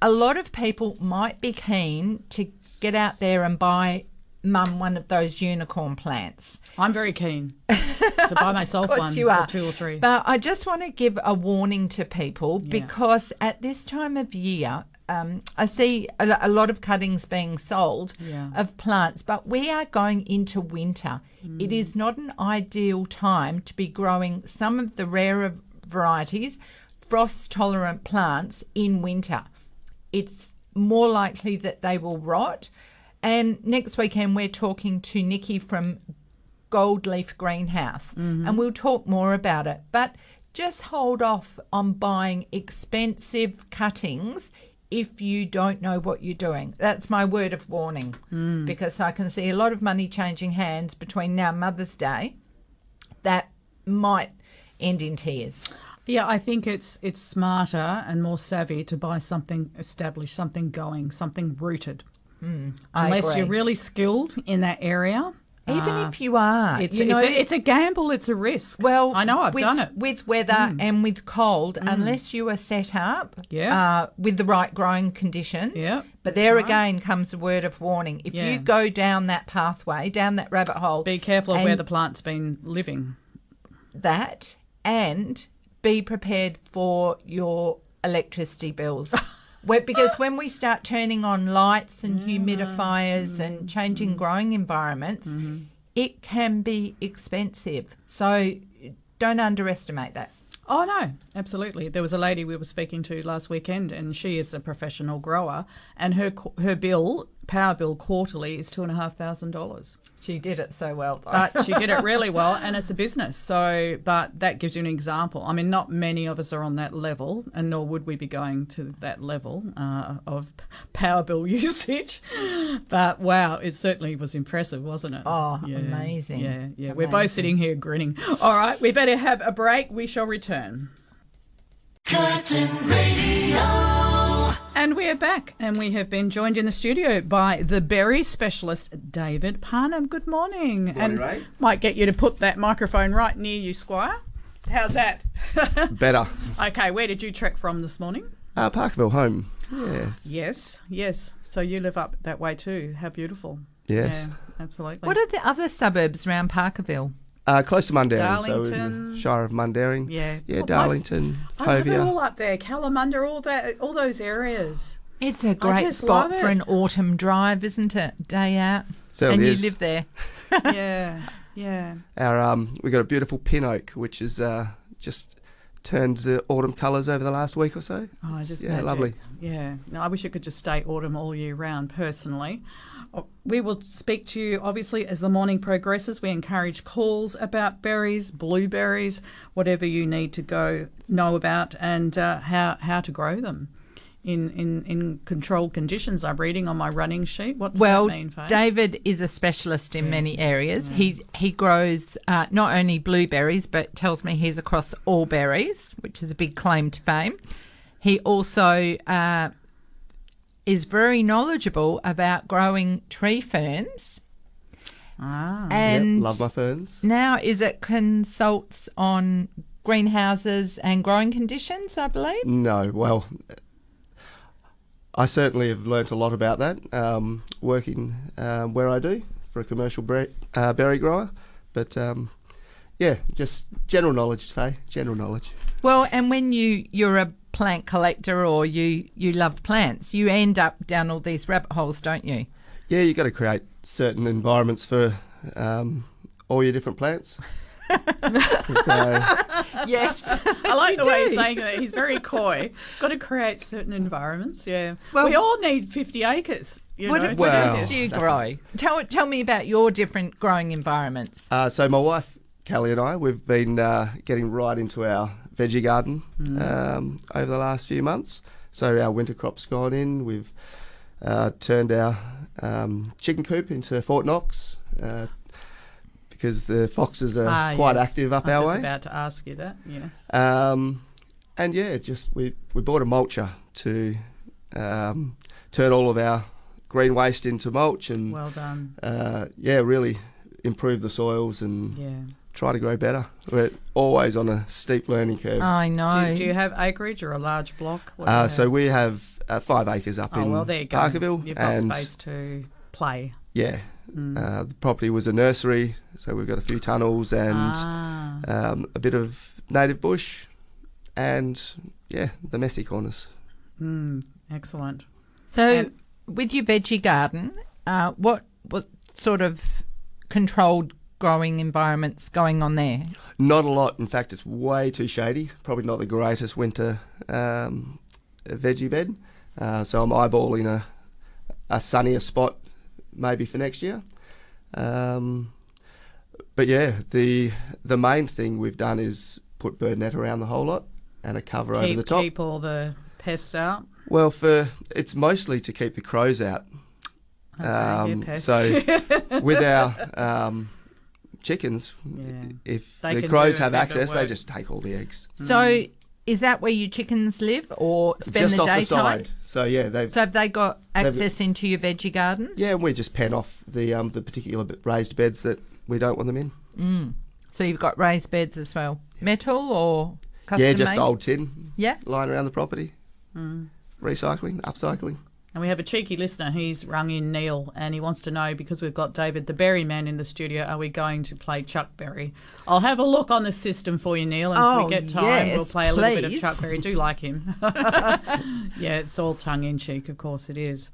a lot of people might be keen to get out there and buy mum one of those unicorn plants. I'm very keen to buy myself one you or two or three. But I just want to give a warning to people because at this time of year, um, I see a, a lot of cuttings being sold Yeah. of plants, but we are going into winter. It Mm. is not an ideal time to be growing some of the rarer varieties, frost tolerant plants in winter. It's more likely that they will rot. And next weekend, we're talking to Nikki from Gold Leaf Greenhouse, mm-hmm. and we'll talk more about it. But just hold off on buying expensive cuttings if you don't know what you're doing. That's my word of warning mm. because I can see a lot of money changing hands between now and Mother's Day that might end in tears. Yeah, I think it's it's smarter and more savvy to buy something established, something going, something rooted. I Unless you're really skilled in that area. Even uh, if you are, it's you know, it's, a, it's a gamble, it's a risk. Well, I know I've with, done it. Mm. with weather and with cold, unless you are set up, Yeah. uh, with the right growing conditions. Yep, But there right. again comes a word of warning. If Yeah. you go down that pathway, down that rabbit hole, Be careful of where the plant's been living. that and be prepared for your electricity bills. Because when we start turning on lights and humidifiers and mm. changing mm. growing environments, mm-hmm. it can be expensive. So don't underestimate that. Oh no, absolutely. There was a lady we were speaking to last weekend, and she is a professional grower, and her her bill, power bill quarterly, is two and a half thousand dollars. She did it so well, though. But she did it really well, and it's a business. So, but that gives you an example. I mean, not many of us are on that level, and nor would we be going to that level uh, of power bill usage. But wow, it certainly was impressive, wasn't it? Oh, amazing. Yeah, yeah. We're both sitting here grinning. All right, we better have a break. We shall return. And we are back, and we have been joined in the studio by the berry specialist, David Parnham. Good morning. and Ray. might get you to put that microphone right near you, Squire. How's that? Better. okay, where did you trek from this morning? Uh, Parkerville home. Yes. Yes, yes. So you live up that way too. How beautiful. Yes. Yeah, absolutely. what are the other suburbs around Parkerville? Uh, close to Mundaring. So in the Shire of Mundaring. Yeah. Yeah, Well, Darlington, I love it Hovea. all up there. Kalamunda, all that, all those areas. It's a great spot for an autumn drive, isn't it? Day out. Certainly and is. you live there. yeah, yeah. Our um, we got a beautiful pin oak, which is uh, just turned the autumn colours over the last week or so. Oh, It's- just yeah, magic. lovely. Yeah. No, I wish it could just stay autumn all year round. Personally, we will speak to you obviously as the morning progresses. We encourage calls about berries, blueberries, whatever you need to go know about, and uh, how how to grow them. In, in, in controlled conditions, I'm reading on my running sheet. What does Well, that mean, Faye? David is a specialist in many areas. He he grows uh, not only blueberries, but tells me he's across all berries, which is a big claim to fame. He also uh, is very knowledgeable about growing tree ferns, ah, and Yep, love my ferns. now is it consults on greenhouses and growing conditions. I believe. No, well, I certainly have learnt a lot about that um, working um, where I do for a commercial ber- uh, berry grower. But um, yeah, just general knowledge, Faye. General knowledge. Well, and when you you're a plant collector or you you love plants, you end up down all these rabbit holes, don't you? Yeah, you got to create certain environments for um, all your different plants. so, Yes. I like the way do. he's saying that. He's very coy. Got to create certain environments. Yeah. Well- we all need 50 acres. You what know, what Well, do else do you that's grow? Tell tell me about your different growing environments. uh, so my wife Callie and I, we've been uh, getting right into our veggie garden um, over the last few months. So our winter crop's gone in. We've uh, turned our um, chicken coop into Fort Knox uh, because the foxes are Ah, quite yes. active up our way. I our was way. about to ask you that. Yes. Um, and yeah, just we, we bought a mulcher to um, turn all of our green waste into mulch and Well done. uh, yeah, really improve the soils and Yeah. Try to grow better. We're always on a steep learning curve. I know. Do, do you have acreage or a large block? Uh, so we have uh, five acres up oh in well, there you go. Parkerville, You've got and space to play. yeah, Uh, the property was a nursery, so we've got a few tunnels and Ah. um, a bit of native bush, and yeah, the messy corners. Mm, excellent. So, And- with your veggie garden, uh, what what sort of controlled growing environments going on there? Not a lot. In fact, it's way too shady. Probably not the greatest winter um, veggie bed. Uh, so I'm eyeballing a, a sunnier spot maybe for next year. Um, but yeah, the the main thing we've done is put bird net around the whole lot and a cover over the top. keep all the pests out. Well, for it's mostly to keep the crows out. Okay, Um, so with our um, chickens, Yeah. if They the crows have access, they just take all the eggs. So, is that where your chickens live, or spend just the off daytime? the side. So yeah, they've So have they got access into your veggie gardens? yeah, and we just pen off the um, the particular raised beds that we don't want them in. So you've got raised beds as well, metal or custom yeah, just made? old tin Yeah. lying around the property. Mm. Recycling, upcycling. And we have a cheeky listener. He's rung in Neil, and he wants to know because we've got David the Berry Man in the studio. Are we going to play Chuck Berry? I'll have a look on the system for you, Neil, and if Oh, we get time, yes, we'll play a little bit of. Chuck Berry. Do like him? yeah, it's all tongue in cheek, of course it is.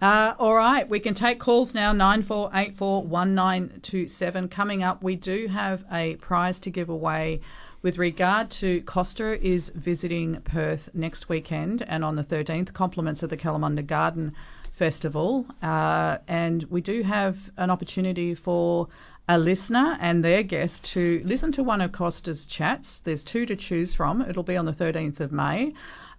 Uh, all right, we can take calls now. Nine four eight four one nine two seven. Coming up, we do have a prize to give away. With regard to Costa is visiting Perth next weekend and on the 13th, compliments of the Kalamunda Garden Festival. Uh, and we do have an opportunity for a listener and their guest to listen to one of Costa's chats. There's two to choose from. It'll be on the 13th of May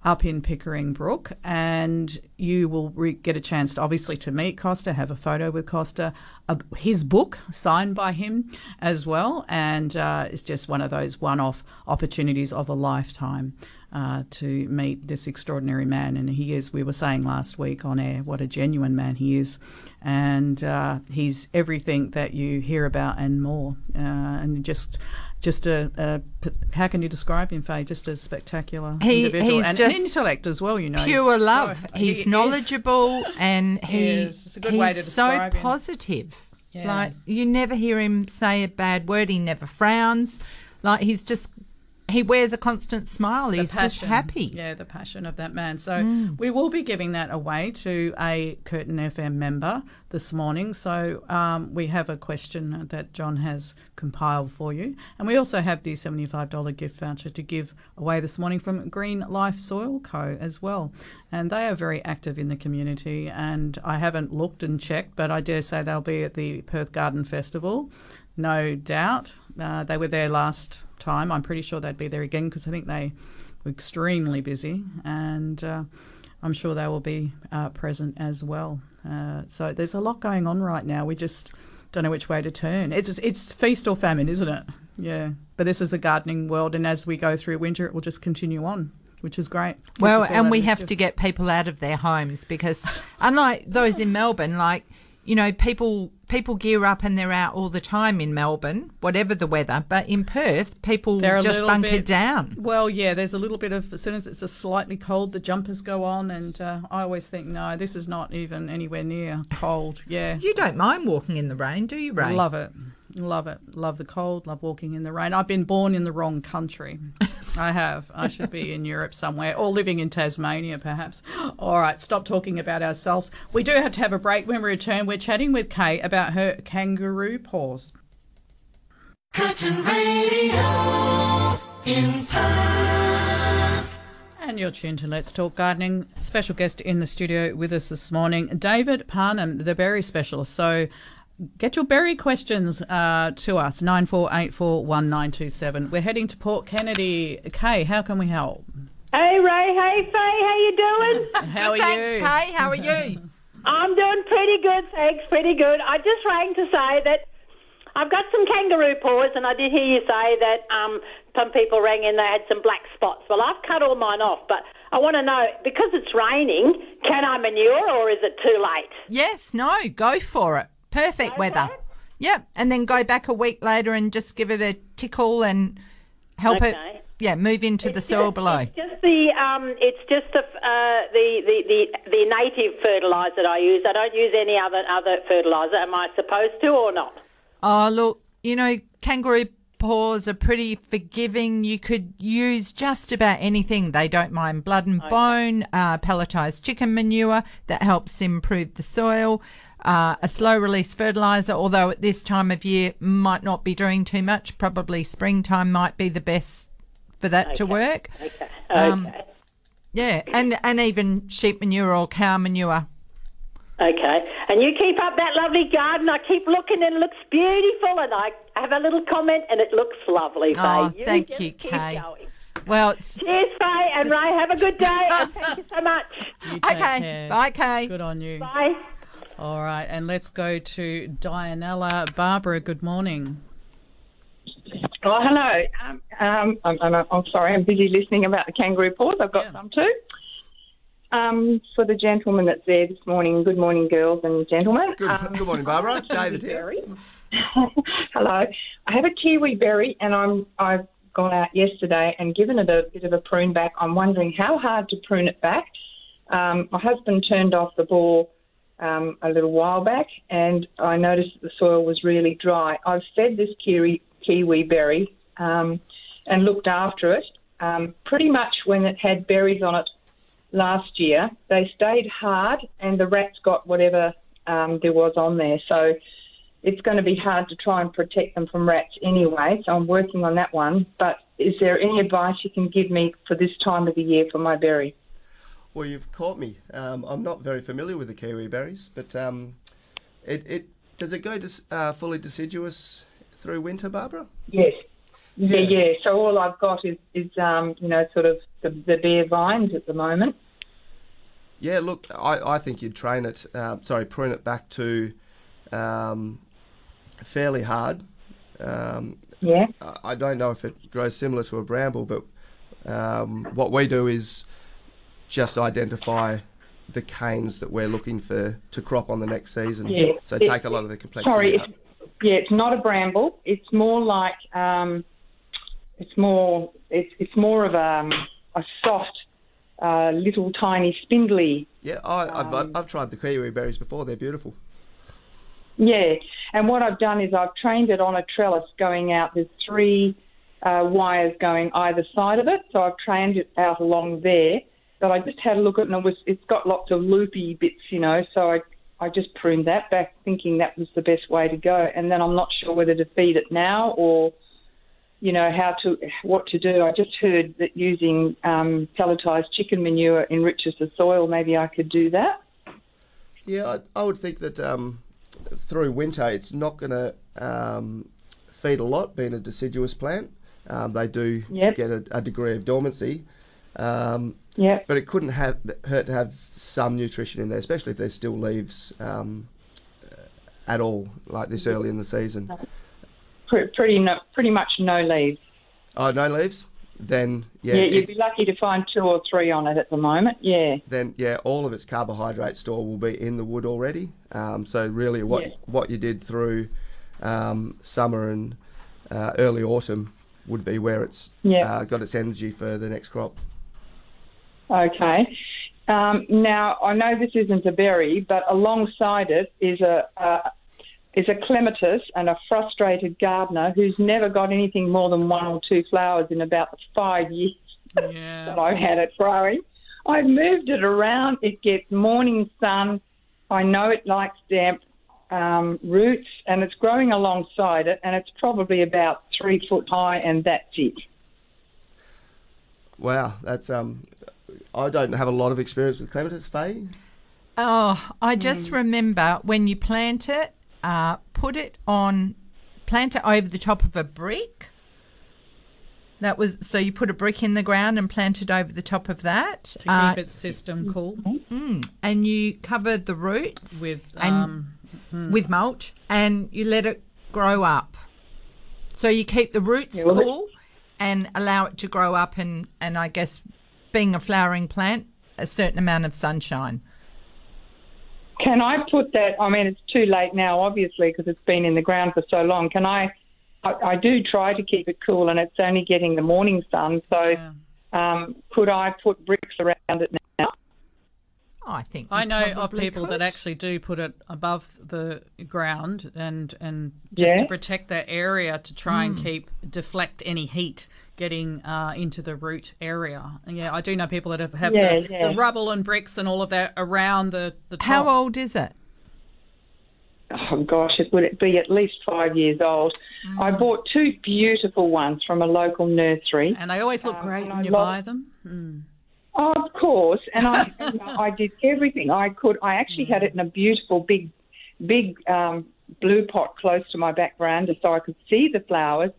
up in Pickering Brook, and you will re- get a chance, to, obviously, to meet Costa, have a photo with Costa, a, his book signed by him as well, and uh, it's just one of those one-off opportunities of a lifetime. Uh, to meet this extraordinary man, and he is. We were saying last week on air what a genuine man he is, and uh, he's everything that you hear about and more. Uh, and just, just a, a, how can you describe him, Faye? Just a spectacular He- individual he's and just an intellect as well. You know, Pure He's love. so- he's he is. knowledgeable and he, is. It's a good way to he's so describe him. positive. Yeah. Like you never hear him say a bad word. He never frowns. Like he's just he wears a constant smile. The He's just happy. Yeah, the passion of that man. So we will be giving that away to a Curtin FM member this morning. So um, we have a question that John has compiled for you. And we also have the $75 gift voucher to give away this morning from Green Life Soil Co. as well. And they are very active in the community. And I haven't looked and checked, but I dare say they'll be at the Perth Garden Festival. No doubt. Uh, they were there last time. I'm pretty sure they'd be there again because I think they were extremely busy, and uh, I'm sure they will be uh, present as well. Uh, so there's a lot going on right now. We just don't know which way to turn. It's it's feast or famine, isn't it? Yeah. But this is the gardening world, and as we go through winter, it will just continue on, which is great. Well, all and we have to get people out of their homes because, unlike those in Melbourne, like you know, people people gear up and they're out all the time in Melbourne, whatever the weather. But in Perth, people They're just bunker bit- down. Well, yeah, there's a little bit of as soon as it's a slightly cold, the jumpers go on, and uh, I always think, no, this is not even anywhere near cold. Yeah, You don't mind walking in the rain, do you, Ray? Love it. Love it. Love the cold. Love walking in the rain. I've been born in the wrong country. I have. I should be in Europe somewhere or living in Tasmania, perhaps. All right, stop talking about ourselves. We do have to have a break. When we return, we're chatting with Kay about her kangaroo paws. Curtin Radio in Perth. And you're tuned to Let's Talk Gardening. Special guest in the studio with us this morning, David Parnham, the berry specialist. So get your berry questions uh, to us, 94841927. We're heading to Port Kennedy. Kay, how can we help? Hey Ray, hey Faye, how you doing? How are Thanks, you? Kay. How are you? I'm doing pretty good, thanks, pretty good. I just rang to say that I've got some kangaroo paws, and I did hear you say that um, some people rang in they had some black spots. Well, I've cut all mine off, but I want to know because it's raining, can I manure or is it too late? yes, no, go for it. Perfect weather. for? Yep, and then go back a week later and just give it a tickle and help it yeah, move into the soil below. It's just the um, it's just the, uh, the, the the the native fertiliser that I use. I don't use any other other fertiliser. Am I supposed to or not? Oh, look, you know, kangaroo paws are pretty forgiving. You could use just about anything. They don't mind blood and bone, uh, pelletized chicken manure that helps improve the soil. Uh, a slow release fertilizer, although at this time of year might not be doing too much. Probably springtime might be the best for that to work. Okay. Um, okay. Yeah, and and even sheep manure or cow manure. Okay. And you keep up that lovely garden. I keep looking and it looks beautiful. And I have a little comment and it looks lovely, Faye. Oh, thank you, Kay. going. Well, it's, Cheers, Faye and Ray. Have a good day. and thank you so much. You take okay. care. Bye, Kay. Good on you. Bye. All right, and let's go to Dianella. Barbara, good morning. Oh, hello. Um, um, I'm, I'm, I'm sorry, I'm busy listening about the kangaroo paws. I've got Yeah. some too. Um, for the gentleman that's there this morning, good morning, girls and gentlemen. Good, Um, good morning, Barbara. David here. berry. hello. I have a kiwi berry, and I'm I've gone out yesterday and given it a bit of a prune back. I'm wondering how hard to prune it back. Um, my husband turned off the ball um, a little while back, and I noticed that the soil was really dry. I've fed this kiwi kiwi berry um, and looked after it. Um, pretty much when it had berries on it last year, they stayed hard, and the rats got whatever um, there was on there. So it's going to be hard to try and protect them from rats anyway. So I'm working on that one. But is there any advice you can give me for this time of the year for my berry? Well, you've caught me. Um, I'm not very familiar with the kiwi berries, but um, it, it does it go dis, uh, fully deciduous through winter, Barbara? Yes. Yeah, Yeah. yeah. So all I've got is, is um, you know, sort of the, the bare vines at the moment. Yeah, look, I, I think you'd train it, um, sorry, prune it back to um, fairly hard. Um, Yeah. I- I don't know if it grows similar to a bramble, but um, what we do is just identify the canes that we're looking for to crop on the next season. Yeah. So It- take a lot of the complexity Sorry, out. it's, yeah, it's not a bramble. It's more like um, it's more it's it's more of a, a soft, uh, little tiny spindly. Yeah, I, I've, Um, I've tried the kiwi berries before. They're beautiful. Yeah, and what I've done is I've trained it on a trellis going out. There's three uh, wires going either side of it, so I've trained it out along there. But I just had a look at it, and it was it's got lots of loopy bits, you know. So I I just pruned that back, thinking that was the best way to go. And then I'm not sure whether to feed it now or, you know, how to what to do. I just heard that using um, pelletized chicken manure enriches the soil. Maybe I could do that. Yeah, I, I would think that um, through winter it's not going to um, feed a lot, being a deciduous plant. Um, they do Yep. get a, a degree of dormancy, um, Yeah. but it couldn't have hurt to have some nutrition in there, especially if there's still leaves um, at all, like this early in the season. Pretty no, pretty much no leaves. Oh, no leaves? Then yeah, Yeah, you'd be lucky to find two or three on it at the moment. Yeah. then yeah, all of its carbohydrate store will be in the wood already. Um, so really, what Yeah. what you did through um, summer and uh, early autumn would be where it's Yeah. uh, got its energy for the next crop. Okay. Um, now I know this isn't a berry, but alongside it is a uh, is a clematis and a frustrated gardener who's never got anything more than one or two flowers in about the five years that I've had it growing. I've moved it around. It gets morning sun. I know it likes damp um, roots, and it's growing alongside it, and it's probably about three foot high, and that's it. Wow, that's um, I don't have a lot of experience with clematis, Faye. Oh, I just remember when you plant it, uh, put it on, plant it over the top of a brick. That was so you put a brick in the ground and plant it over the top of that, To keep uh, its system cool and you cover the roots with and- um, with mulch, and you let it grow up. So you keep the roots Yeah, well, cool and allow it to grow up, and and I guess being a flowering plant, a certain amount of sunshine. Can I put that? I mean, it's too late now, obviously, because it's been in the ground for so long. Can I I, I do try to keep it cool, and it's only getting the morning sun. So, um, could I put bricks around it now? I think I know of probably people that actually do put it above the ground and and just to protect that area to try and Hmm. keep deflect any heat getting uh, into the root area. And yeah, I do know people that have, have Yeah, the, yeah. the rubble and bricks and all of that around the the top. How old is it? Oh gosh, it would it be at least five years old. I bought two beautiful ones from a local nursery. And they always look Um, great and when I you love- buy them. Mm. Oh, of course, and I, and I did everything I could. I actually had it in a beautiful big, big um, blue pot close to my back veranda, so I could see the flowers.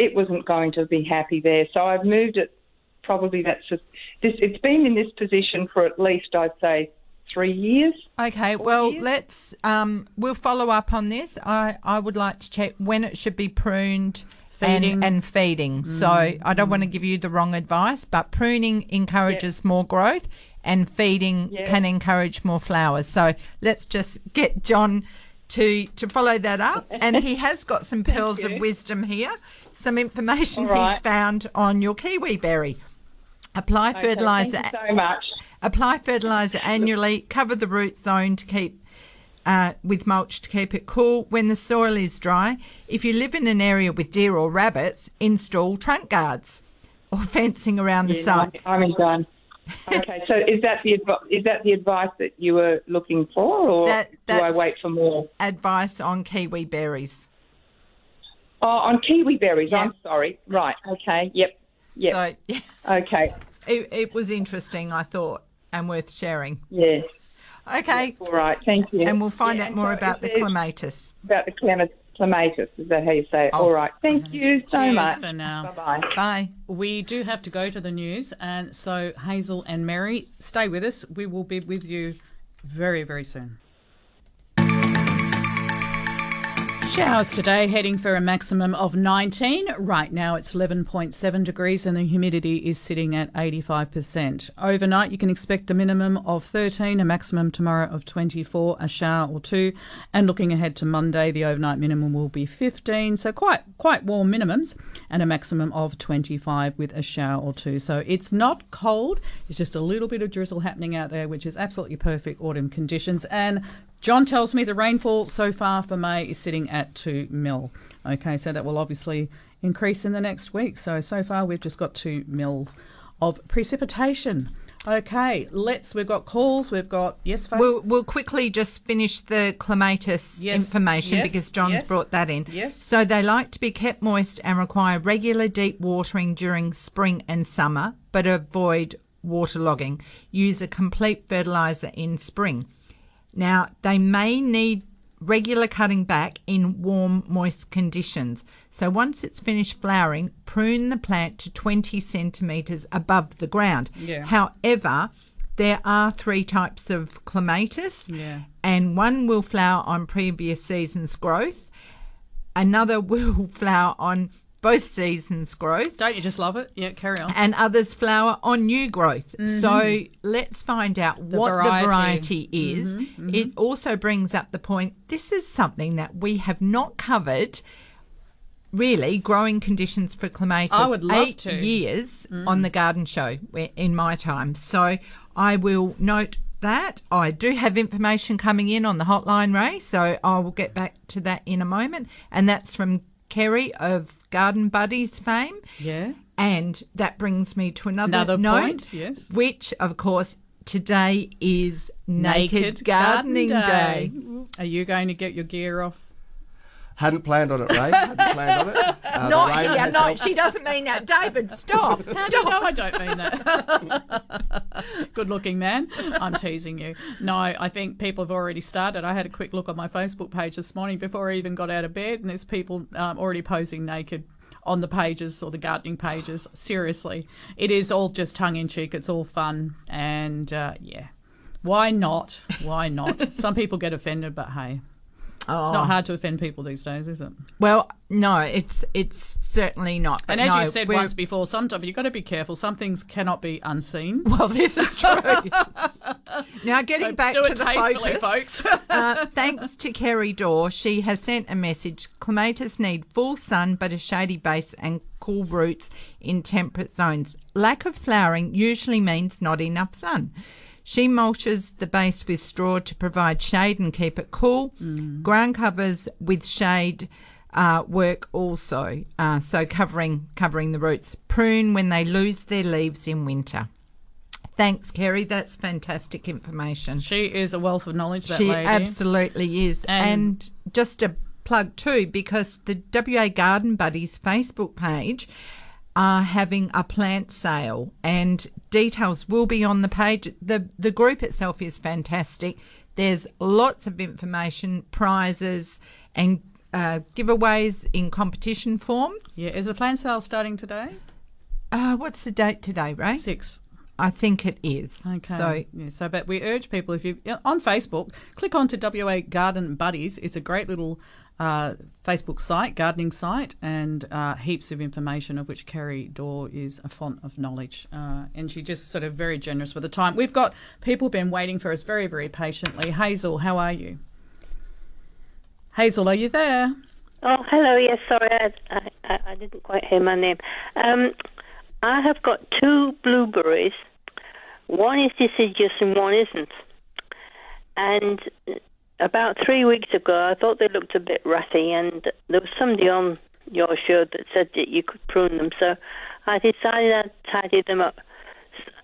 It wasn't going to be happy there, so I've moved it. Probably that's just this. It's been in this position for at least I'd say three years. Okay, well, let's um, we'll follow up on this. I, I would like to check when it should be pruned Feeding. and and feeding. So I don't want to give you the wrong advice, but pruning encourages more growth, and feeding Yeah. can encourage more flowers. So let's just get John to to follow that up, and he has got some pearls of wisdom here, some information All he's found on your kiwi berry. Apply Okay, fertilizer. Thank you so much. Apply fertilizer annually. Cover the root zone to keep uh, with mulch to keep it cool. When the soil is dry, if you live in an area with deer or rabbits, install trunk guards or fencing around the Yeah, site. I'm done. Okay, so is that the is that the advice that you were looking for, or That- do I wait for more? Advice on kiwi berries. Oh, on kiwi berries. Yeah. I'm sorry. Right. Okay. Yep. Yep. So yeah, okay. it, it was interesting, I thought, and worth sharing. Yes. Okay, All right. Thank you. and we'll find Yeah, out more so about the clematis. About the clematis. clematis. Is that how you say it? Oh. All right. Thank you so Cheers much. for now. Bye bye. Bye. We do have to go to the news, and so Hazel and Mary, stay with us. We will be with you very, very soon. Showers today, heading for a maximum of 19. Right now it's 11.7 degrees and the humidity is sitting at 85%. Overnight, you can expect a minimum of 13, a maximum tomorrow of 24, a shower or two. And looking ahead to Monday, the overnight minimum will be 15, so quite quite warm minimums, and a maximum of 25 with a shower or two. So it's not cold, it's just a little bit of drizzle happening out there, which is absolutely perfect autumn conditions. And John tells me the rainfall so far for May is sitting at 2 mil. Okay, so that will obviously increase in the next week. So, so far we've just got 2 mils of precipitation. Okay, let's, we've got calls, we've got, yes, Faith? We'll, we'll quickly just finish the clematis Yes, information yes, because John's yes, brought that in. yes. So they like to be kept moist and require regular deep watering during spring and summer, but avoid waterlogging. Use a complete fertilizer in spring. Now, they may need regular cutting back in warm, moist conditions. So once it's finished flowering, prune the plant to 20 centimetres above the ground. Yeah. However, there are three types of clematis, Yeah. and one will flower on previous season's growth, another will flower on both seasons' growth, Don't you just love it? Yeah, carry on. and others flower on new growth. Mm-hmm. So let's find out what variety. the variety mm-hmm, is. Mm-hmm. It also brings up the point this is something that we have not covered. Really, growing conditions for clematis. I would love eight to. years mm. on the garden show in my time. So I will note that. I do have information coming in on the hotline, Ray. So I will get back to that in a moment. And that's from Kerry of Garden Buddies fame. Yeah. And that brings me to another, Another note, point, yes. which, of course, today is Naked, Gardening Day. Are you going to get your gear off? Hadn't planned on it, Ray. Hadn't planned on it. Uh, Not here, has no, helped. she doesn't mean that. David, stop. How do you I don't mean that? Good looking man. I'm teasing you. No, I think people have already started. I had a quick look on my Facebook page this morning before I even got out of bed, and there's people um, already posing naked on the pages or the gardening pages. Seriously, it is all just tongue in cheek. It's all fun, and uh, yeah, why not? Why not? Some people get offended, but hey, Oh. it's not hard to offend people these days, is it? Well, no, it's it's certainly not. And as no, you said we're- once before, sometimes you've got to be careful. Some things cannot be unseen. Well, this is true. Now, getting So back to it the focus, folks. uh, thanks to Kerry Dorr, she has sent a message. Clematis need full sun, but a shady base and cool roots in temperate zones. Lack of flowering usually means not enough sun. She mulches the base with straw to provide shade and keep it cool. Ground covers with shade uh, work also, uh, so covering covering the roots. Prune when they lose their leaves in winter. Thanks, Kerry. That's fantastic information. She is a wealth of knowledge, that She lady. absolutely is. And- And, just a plug too, because the WA Garden Buddies Facebook page are having a plant sale, and details will be on the page. the The group itself is fantastic. There's lots of information, prizes, and uh, giveaways in competition form. Yeah, is the plant sale starting today? Uh, what's the date today, Ray? Six. I think it is. Okay. So yeah, so but we urge people if you on Facebook, click on to WA Garden Buddies. It's a great little uh, Facebook site, gardening site, and uh, heaps of information of which Kerry Dorr is a font of knowledge. Uh, and she just sort of very generous with the time. We've got people been waiting for us very, very patiently. Hazel, how are you? Hazel, are you there? Oh, hello. Yes, sorry, I, I, I didn't quite hear my name. Um, I have got two blueberries. One is deciduous and one isn't. And about three weeks ago, I thought they looked a bit ratty, and there was somebody on your show that said that you could prune them. So I decided I'd tidy them up.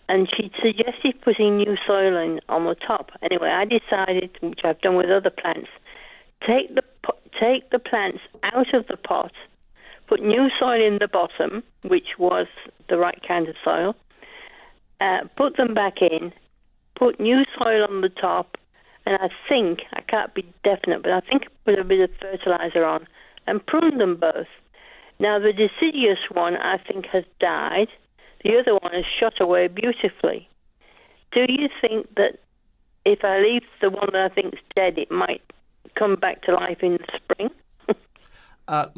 And she suggested putting new soil in on the top. Anyway, I decided, which I've done with other plants, take the take the plants out of the pot, put new soil in the bottom, which was the right kind of soil, uh, put them back in, put new soil on the top, and I think I can't be definite, but I think I put a bit of fertilizer on and prune them both. Now the deciduous one I think has died. The other one has shot away beautifully. Do you think that if I leave the one that I think is dead, it might come back to life in the spring? Uh,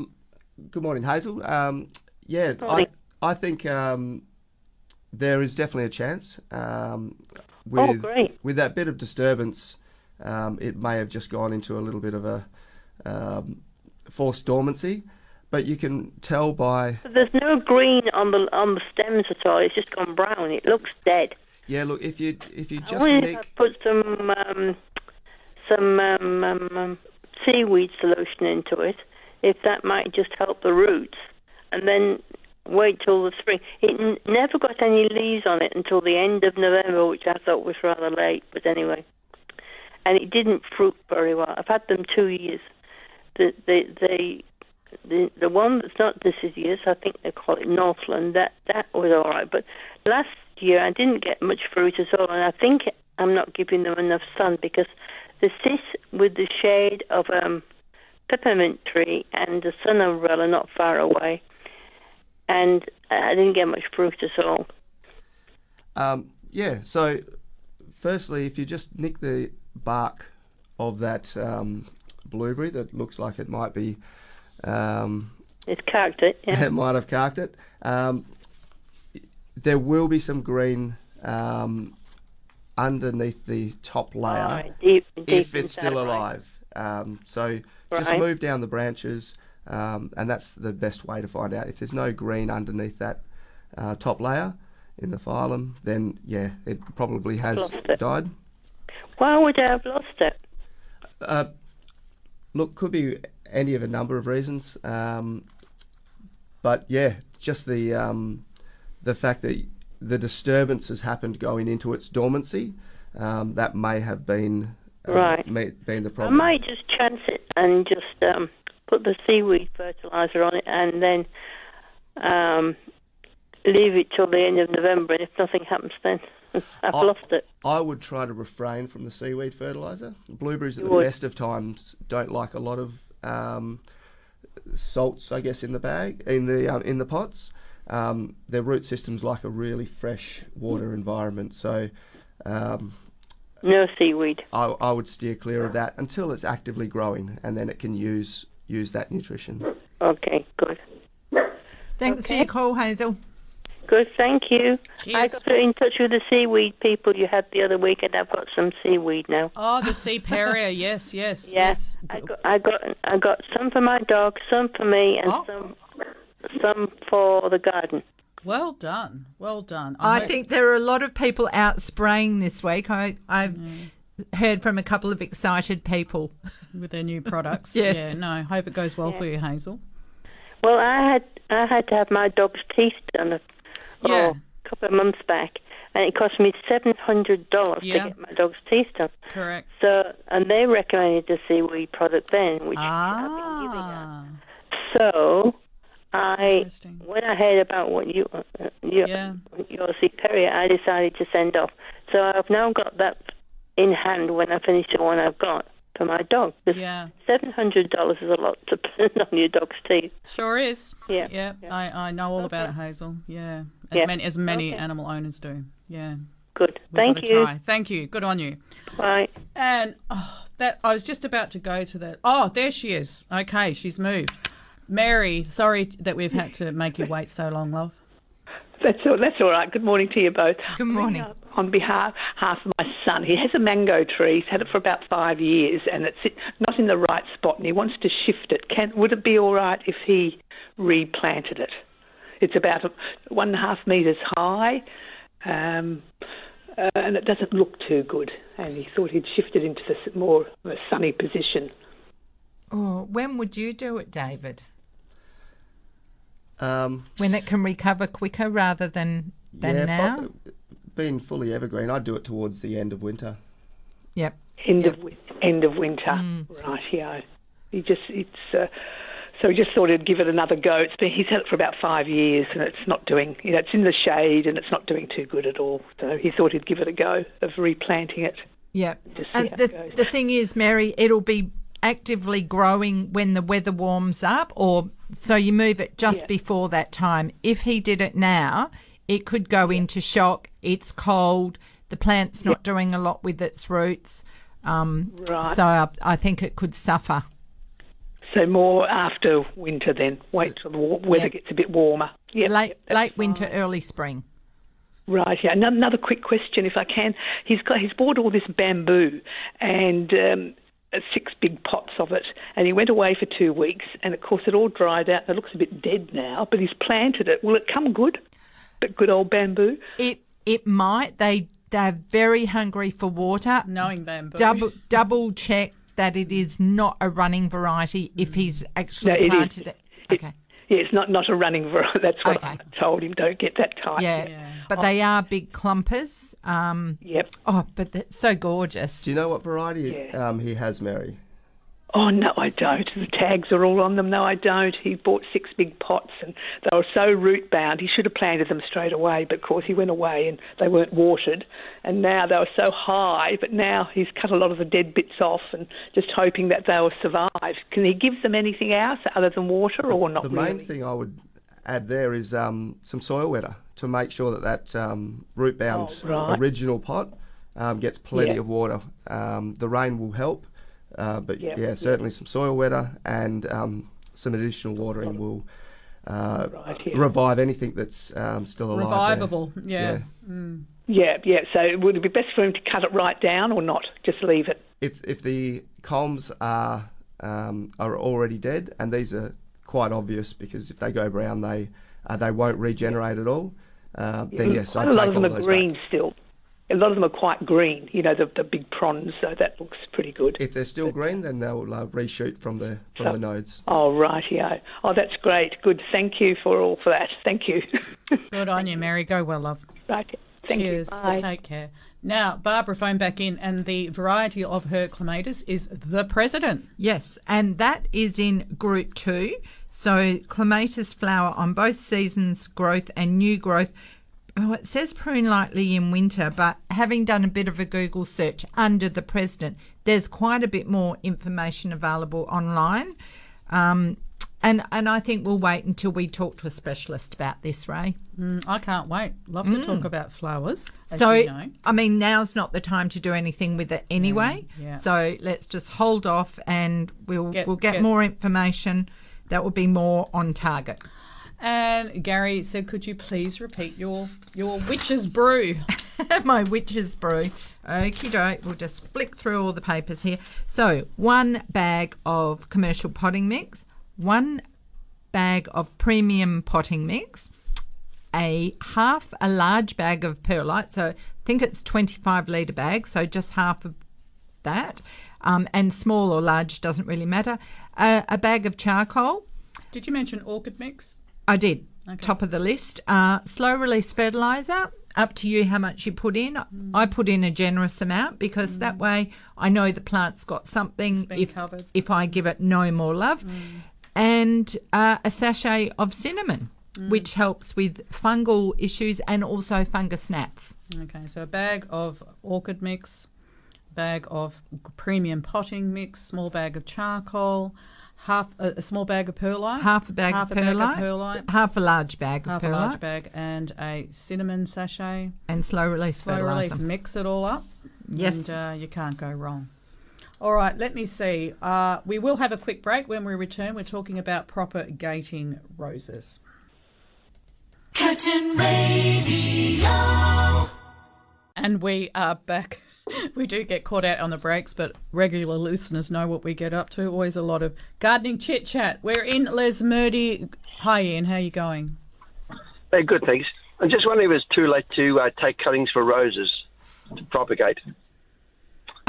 good morning, Hazel. Um, yeah, Morning. I I think um, there is definitely a chance. Um, with Oh, with that bit of disturbance, um, it may have just gone into a little bit of a um, forced dormancy. But you can tell by But there's no green on the on the stems at all. It's just gone brown. It looks dead. yeah. Look, if you if you just wonder if I nick put some um, some um, um, um, seaweed solution into it, if that might just help the roots, and then wait till the spring. It n- never got any leaves on it until the end of November, which I thought was rather late. But anyway, and it didn't fruit very well. I've had them two years. The the the the, the one that's not deciduous, I think they call it Northland. That that was all right, but last year I didn't get much fruit at all, and I think I'm not giving them enough sun because they sit with the shade of um, peppermint tree and the sun umbrella not far away, and I didn't get much fruit at all. Um, yeah. So, firstly, if you just nick the bark of that um, blueberry that looks like it might be, um, It's carked it, yeah. it might have carked it. Um, there will be some green um, underneath the top layer right, deep, deep if it's still right. alive. Um, so just move down the branches, um, and that's the best way to find out. If there's no green underneath that uh, top layer in the phloem, then yeah, it probably has died. Why would I have lost it? Uh, look, could be any of a number of reasons, um, but yeah, just the um, the fact that the disturbance has happened going into its dormancy, um, that may have been uh, Right. may, been the problem. I might just chance it and just um, put the seaweed fertilizer on it and then um, leave it till the end of November. And if nothing happens, then I've I- lost it. I would try to refrain from the seaweed fertilizer. Blueberries at You the would? best of times don't like a lot of um, salts, I guess, in the bag in the um, in the pots. Um, their root systems like a really fresh water environment, so um, No seaweed. I, I would steer clear of that until it's actively growing, and then it can use use that nutrition. Okay, good. thanks for your call, Hazel. Good, thank you. I got in touch with the seaweed people you had the other week, and I've got some seaweed now. Oh, the sea perrier. Yes, yes, Yeah, yes. I got, I got, I got some for my dog, some for me, and Oh. some, some for the garden. Well done. Well done. I hope- think there are a lot of people out spraying this week. I, I've Mm. heard from a couple of excited people. with their new products. Yes. Yeah, no, hope it goes well for you, Hazel. Well, I had, I had to have my dog's teeth done a, Yeah. oh, a couple of months back, and it cost me seven hundred dollars Yeah. to get my dog's teeth done. Correct. So, and they recommended the seaweed product then, which I've been using. Ah, So, I interesting. when I heard about what you uh, your Yeah. your C. Perrier, I decided to send off. So I've now got that in hand when I finish the one I've got for my dog. Yeah, Seven hundred dollars is a lot to put on your dog's teeth. sure is. Yeah. Yeah, I, I know all about it, Hazel. Yeah, as Yeah. many as many Okay. animal owners do. Yeah, Good. we've Thank you. Try. Thank you. Good on you. Bye. And oh, that I was just about to go to that. Oh, there she is. Okay, she's moved. Mary, sorry that we've had to make you wait so long, love. That's all, that's all right. Good morning to you both. Good morning. On behalf half of my son, he has a mango tree. He's had it for about five years, and it's not in the right spot, and he wants to shift it. Can would it be all right if he replanted it? It's about one and a half metres high, um, uh, and it doesn't look too good. And he thought he'd shift it into the more of a sunny position. Oh, when would you do it, David? Um, When it can recover quicker rather than than yeah, now? fo- being fully evergreen, I'd do it towards the end of winter. Yep. End Yep. of end of winter, right? Yeah. He just it's uh, so he just thought he'd give it another go. It's been he's had it for about five years and it's not doing. You know, it's in the shade and it's not doing too good at all. So he thought he'd give it a go of replanting it. Yep. And the, the thing is, Mary, it'll be actively growing when the weather warms up, or so you move it just Yeah. before that time. If he did it now, it could go into shock. It's cold. The plant's not doing a lot with its roots. Um, Right. So I, I think it could suffer. So more after winter then. Wait till the weather Yeah. gets a bit warmer. Yep, late yep, late winter, early spring. Right, yeah. Another quick question, if I can. He's got he's bought all this bamboo and um, six big pots of it, and he went away for two weeks, and of course it all dried out. and It looks a bit dead now, but he's planted it. Will it come good? But good old bamboo. It it might. They they're very hungry for water. Knowing bamboo. Double double check that it is not a running variety if mm. he's actually No, it is. planted it. Okay. Yeah, it's not not a running variety. That's what Okay. I told him. Don't get that tight. Yeah. But they are big clumpers. Um, Yep. oh, but they're so gorgeous. Do you know what variety Yeah. um, he has, Mary? Oh no, I don't. The tags are all on them. No, I don't. He bought six big pots, and they were so root bound. He should have planted them straight away, but of course he went away and they weren't watered. And now they were so high, but now he's cut a lot of the dead bits off, and just hoping that they'll survive. Can he give them anything else other than water, or not the really? main thing I would add there is um, some soil wetter to make sure that that um, root bound Oh, right. original pot um, gets plenty Yeah. of water. Um, the rain will help, uh, but Yeah, yeah, yeah. certainly some soil wetter and um, some additional watering will uh, Right, revive anything that's um, still alive. there. Revivable. Yeah. Yeah, yeah. So would it be best for him to cut it right down, or not? Just leave it. if if the culms are um, are already dead, and these are quite obvious because if they go brown, they uh, they won't regenerate at all. Uh, then yes, Quite I'd a lot take of them are green back. still. A lot of them are quite green. You know, the the big prawns. So that looks pretty good. If they're still green, then they'll uh, reshoot from the from So- the nodes. Oh, rightio. Oh, that's great. Good. Thank you for all for that. Thank you. Good on you, Mary. Go well, love. right. Thank Cheers. you. Bye. Take care. Now, Barbara phoned back in, and the variety of her clematis is the president. Yes, and that is in group two. So clematis flower on both seasons growth and new growth. Oh, it says prune lightly in winter, but having done a bit of a Google search under the president, there's quite a bit more information available online. Um, and and I think we'll wait until we talk to a specialist about this, Ray. Mm, I can't wait. Love to talk about flowers. So, you know. I mean, now's not the time to do anything with it anyway. yeah. So let's just hold off, and we'll Get- we'll get, get- more information. That would be more on target. And Gary said, could you please repeat your your witch's brew? my witch's brew. Okie doke. We'll just flick through all the papers here. So, one bag of commercial potting mix, one bag of premium potting mix, a half a large bag of perlite. So, I think it's 25 litre bag, so just half of that. Um, and small or large doesn't really matter. Uh, a bag of charcoal. Did you mention orchid mix? I did. Okay. Top of the list. Uh, slow release fertilizer. Up to you how much you put in. I put in a generous amount because that way I know the plant's got something. if covered. if I give it no more love, and uh, a sachet of cinnamon, which helps with fungal issues and also fungus gnats. Okay, so a bag of orchid mix, bag of premium potting mix, small bag of charcoal, half a, a small bag of perlite, Half a bag half of a perlite, bag of perlite, half a large bag of half a perlite, large bag, and a cinnamon sachet. and slow release Slow fertilizer. release, mix it all up. Yes. and uh, you can't go wrong. All right, let me see. Uh, we will have a quick break. When we return, we're talking about propagating roses. Curtin Radio. And we are back. We do get caught out on the breaks, but regular listeners know what we get up to. Always a lot of gardening chit chat. We're in Lesmurdie. Hi, Ian. How are you going? Hey, good, thanks. I'm just wondering if it's too late to uh, take cuttings for roses to propagate.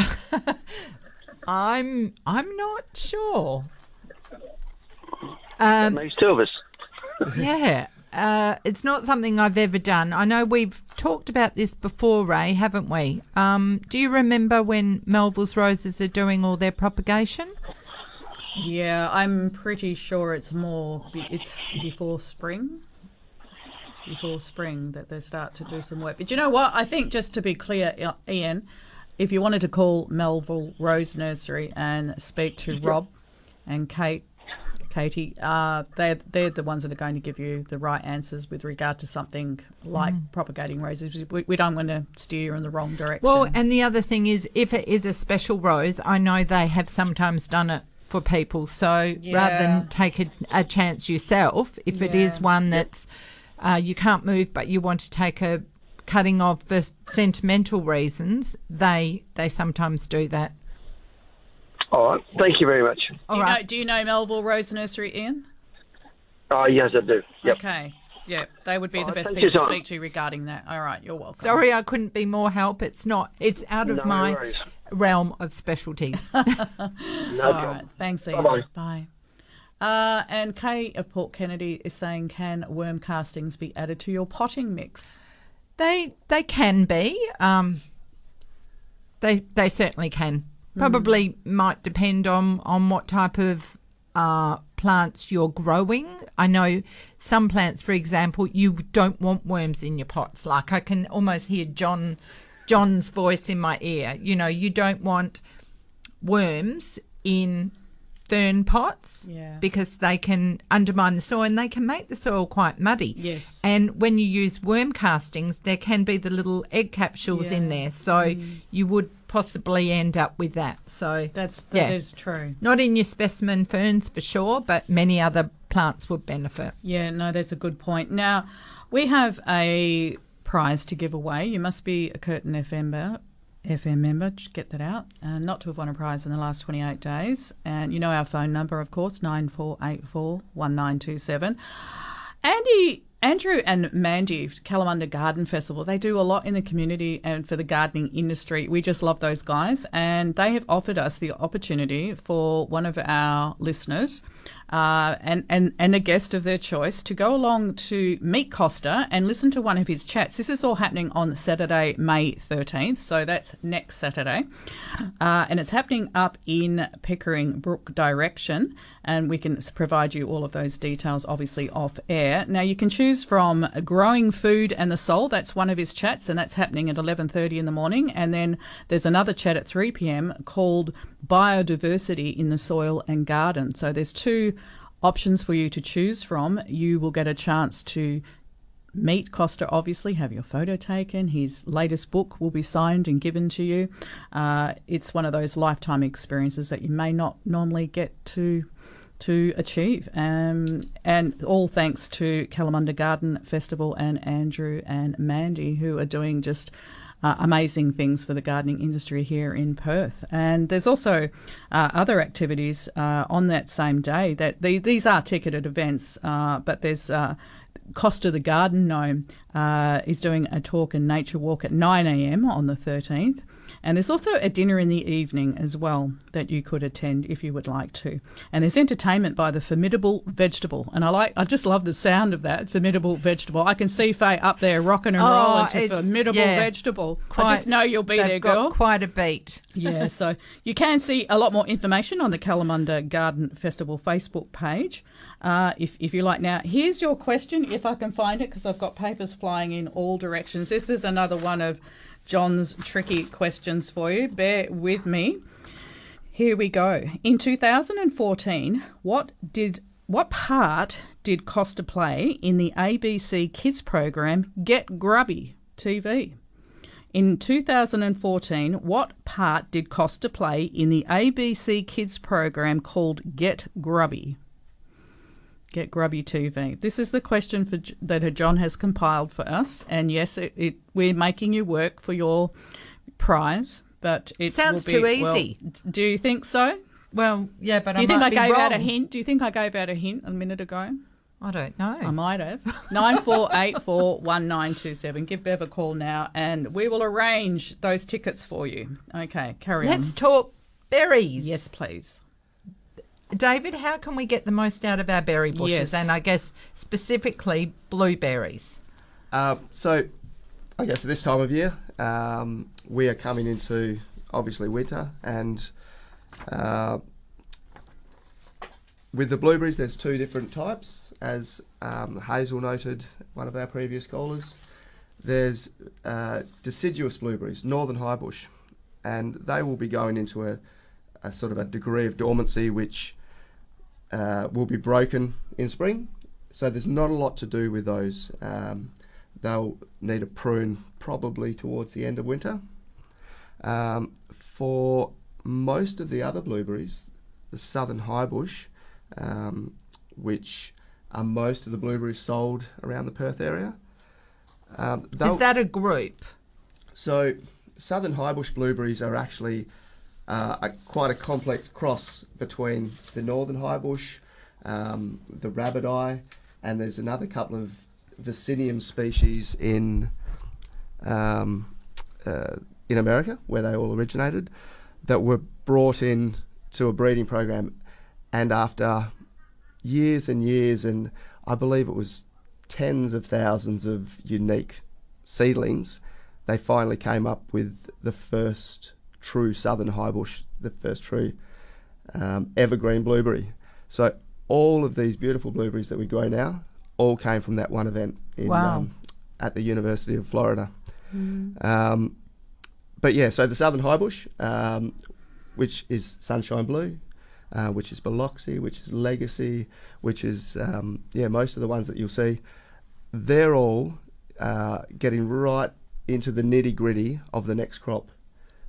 I'm I'm not sure. Um, Makes two of us. yeah, uh, it's not something I've ever done. I know we've talked about this before, Ray, haven't we? Um, do you remember when Melville's roses are doing all their propagation? Yeah, I'm pretty sure it's more. Be, it's before spring. Before spring that they start to do some work. But you know what? I think just to be clear, Ian, if you wanted to call Melville Rose Nursery and speak to Rob and Kate, Katie, uh, they're they're the ones that are going to give you the right answers with regard to something like propagating roses. We, we don't want to steer you in the wrong direction. Well, and the other thing is, if it is a special rose, I know they have sometimes done it for people. So rather than take a, a chance yourself, if it is one that's uh, you can't move, but you want to take a cutting off for sentimental reasons, they they sometimes do that. All right. Thank you very much. do, you know, do you know Melville Rose Nursery, Ian? Oh, yes, I do. Yep. Okay. Yeah, they would be the Oh, best people to speak to regarding that. All right, you're welcome. Sorry, I couldn't be more help. It's not. It's out of No my worries. realm of specialties. No All problem. right, thanks, Ian. Bye-bye. Bye. Uh, and Kay of Port Kennedy is saying, can worm castings be added to your potting mix? They they can be. Um, they they certainly can. Probably might depend on on what type of uh, plants you're growing. I know some plants, for example, you don't want worms in your pots. Like I can almost hear John John's voice in my ear. You know, you don't want worms in fern pots Yeah. because they can undermine the soil and they can make the soil quite muddy. Yes. And when you use worm castings, there can be the little egg capsules in there, so you would possibly end up with that. So That's that is true. Not in your specimen ferns for sure, but many other plants would benefit. Yeah, no, that's a good point. Now, we have a prize to give away. You must be a Curtin FM member. FM member, just get that out. Uh, not to have won a prize in the last 28 days. And you know our phone number, of course, 9484 1927. Andy, Andrew and Mandy, Kalamunda Garden Festival, they do a lot in the community and for the gardening industry. We just love those guys. And they have offered us the opportunity for one of our listeners uh, and, and, and a guest of their choice to go along to meet Costa and listen to one of his chats. This is all happening on Saturday, May 13th. So that's next Saturday. Uh, and it's happening up in Pickering Brook direction. And we can provide you all of those details, obviously, off air. Now, you can choose from Growing Food and the Soul. That's one of his chats, and that's happening at 11.30 in the morning. And then there's another chat at 3 p.m. called Biodiversity in the Soil and Garden. So there's two options for you to choose from. You will get a chance to meet Costa, obviously, have your photo taken. His latest book will be signed and given to you. Uh, it's one of those lifetime experiences that you may not normally get to to achieve. Um, and all thanks to Kalamunda Garden Festival and Andrew and Mandy, who are doing just uh, amazing things for the gardening industry here in Perth. And there's also uh, other activities uh, on that same day that the, these are ticketed events, uh, but there's uh, Costa the Garden Gnome uh, is doing a talk and nature walk at 9 a.m. on the 13th. And there's also a dinner in the evening as well that you could attend if you would like to. And there's entertainment by the Formidable Vegetable. And I like I just love the sound of that, Formidable Vegetable. I can see Faye up there rocking and Oh, rolling to Formidable yeah. Vegetable. I Quite- just know you'll be there, girl. Quite a beat. yeah, so you can see a lot more information on the Kalamunda Garden Festival Facebook page. Uh, if, if you like. Now, here's your question, if I can find it, because I've got papers flying in all directions. This is another one of John's tricky questions for you. Bear with me. Here we go. In 2014, what did what part did Costa play in the ABC Kids program Get Grubby TV? In 2014, what part did Costa play in the ABC Kids program called Get Grubby? Get Grubby TV. This is the question for, that John has compiled for us, and yes, it, it, we're making you work for your prize, but it Sounds will be- too easy. d- do you think so? Well, yeah, but do you I think might I be gave out a hint? Do you think I gave out a hint a minute ago? I don't know. I might have. Nine four eight four one nine two seven. Give Bev a call now, and we will arrange those tickets for you. Okay, carry on. Let's talk berries. Yes, please. David, how can we get the most out of our berry bushes? Yes. And I guess specifically blueberries. Uh, so, I guess at this time of year, um, we are coming into obviously winter, and uh, with the blueberries, there's two different types, as um, Hazel noted, one of our previous callers. There's uh, deciduous blueberries, northern highbush, and they will be going into a, a sort of a degree of dormancy which uh, will be broken in spring. So there's not a lot to do with those. Um, they'll need a prune probably towards the end of winter. Um, for most of the other blueberries, the southern high bush, um, which are most of the blueberries sold around the Perth area. Um, Is that a group? so, southern highbush blueberries are actually uh, a, quite a complex cross between the northern highbush, um, the rabbit eye, and there's another couple of Vaccinium species in um, uh, in America where they all originated that were brought in to a breeding program, and after years and years, and I believe it was tens of thousands of unique seedlings, they finally came up with the first true southern highbush, the first true um, evergreen blueberry. So all of these beautiful blueberries that we grow now all came from that one event in, Wow. um, at the University of Florida. Um, but yeah, so the southern highbush, um, which is sunshine blue, uh, which is Biloxi, which is Legacy, which is um, yeah most of the ones that you'll see, they're all uh, getting right into the nitty gritty of the next crop.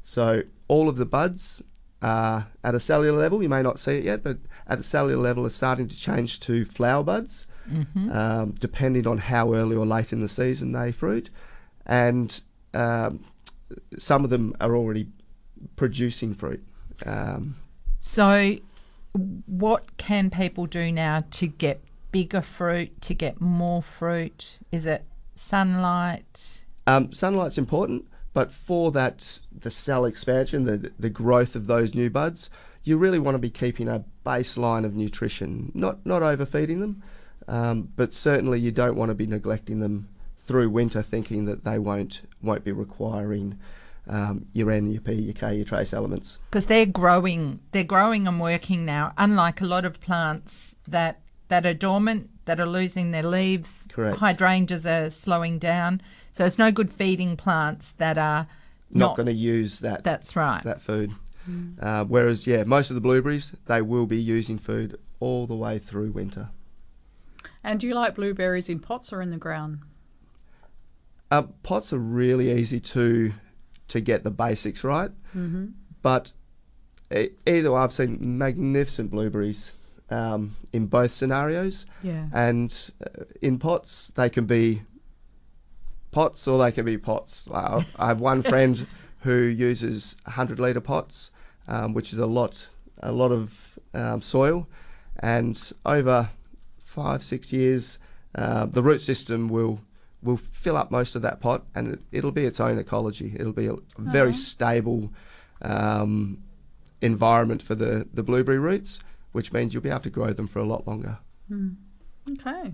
So all of the buds are at a cellular level. You may not see it yet, but at the cellular level, are starting to change to flower buds, Mhm. um, depending on how early or late in the season they fruit, and um, some of them are already producing fruit. Um, So, what can people do now to get bigger fruit, to get more fruit? Is it sunlight? Um, sunlight's important, but for that, the cell expansion, the the growth of those new buds, you really want to be keeping a baseline of nutrition, not not overfeeding them, um, but certainly you don't want to be neglecting them through winter, thinking that they won't won't be requiring um, your N, your P, your K, your trace elements. Because they're growing, they're growing and working now. Unlike a lot of plants that that are dormant, that are losing their leaves. Correct. Hydrangeas are slowing down. So it's no good feeding plants that are Not, not. going to use that. That's right. That food. Uh, whereas, yeah, most of the blueberries they will be using food all the way through winter. And do you like blueberries in pots or in the ground? Uh, pots are really easy to to get the basics right, Mhm. but e- either way, I've seen magnificent blueberries um, in both scenarios. Yeah. And uh, in pots, they can be pots or they can be pots. Like, I- have one friend who uses 100 litre pots, um, which is a lot, a lot of um, soil, and over five, six years, uh, the root system will will fill up most of that pot, and it, it'll be its own ecology. It'll be a very Uh-huh. stable um, environment for the, the blueberry roots, which means you'll be able to grow them for a lot longer. Hmm. Okay.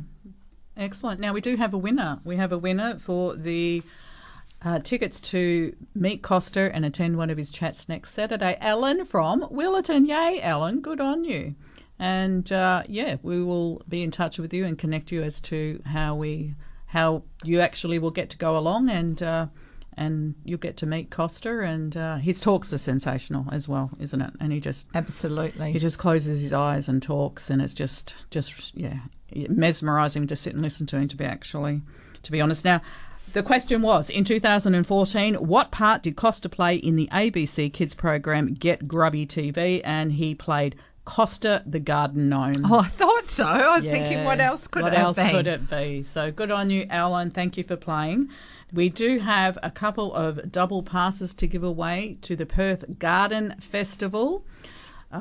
Excellent. Now we do have a winner. We have a winner for the uh, tickets to meet Costa and attend one of his chats next Saturday. Alan from Willetton. Yay, Alan. Good on you. And uh, yeah, we will be in touch with you and connect you as to how we how you actually will get to go along and uh, and you'll get to meet Costa and uh, his talks are sensational as well, isn't it? And he just Absolutely. he just closes his eyes and talks, and it's just, just yeah, mesmerising to sit and listen to him. To be actually, to be honest. Now, the question was in 2014, what part did Costa play in the ABC Kids program Get Grubby TV? And he played Costa the Garden Gnome. Oh, I thought so. I was thinking, what else could what it else been? could it be? So good on you, Alan. Thank you for playing. We do have a couple of double passes to give away to the Perth Garden Festival,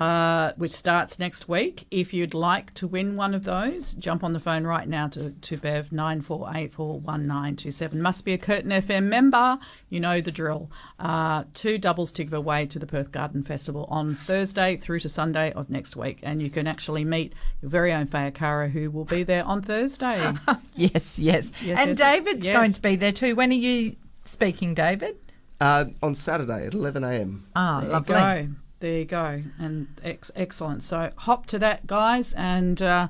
uh, which starts next week. If you'd like to win one of those, jump on the phone right now to, to Bev nine four eight four one nine two seven. Must be a Curtin FM member. You know the drill. Uh, two doubles to give away to the Perth Garden Festival on Thursday through to Sunday of next week, and you can actually meet your very own Faye Caro who will be there on Thursday. Yes, yes. Yes, and yes, David's yes. going to be there too. When are you speaking, David? Uh, on Saturday at 11 a.m. Ah, There lovely. There you go. And ex- excellent. So hop to that, guys, and uh,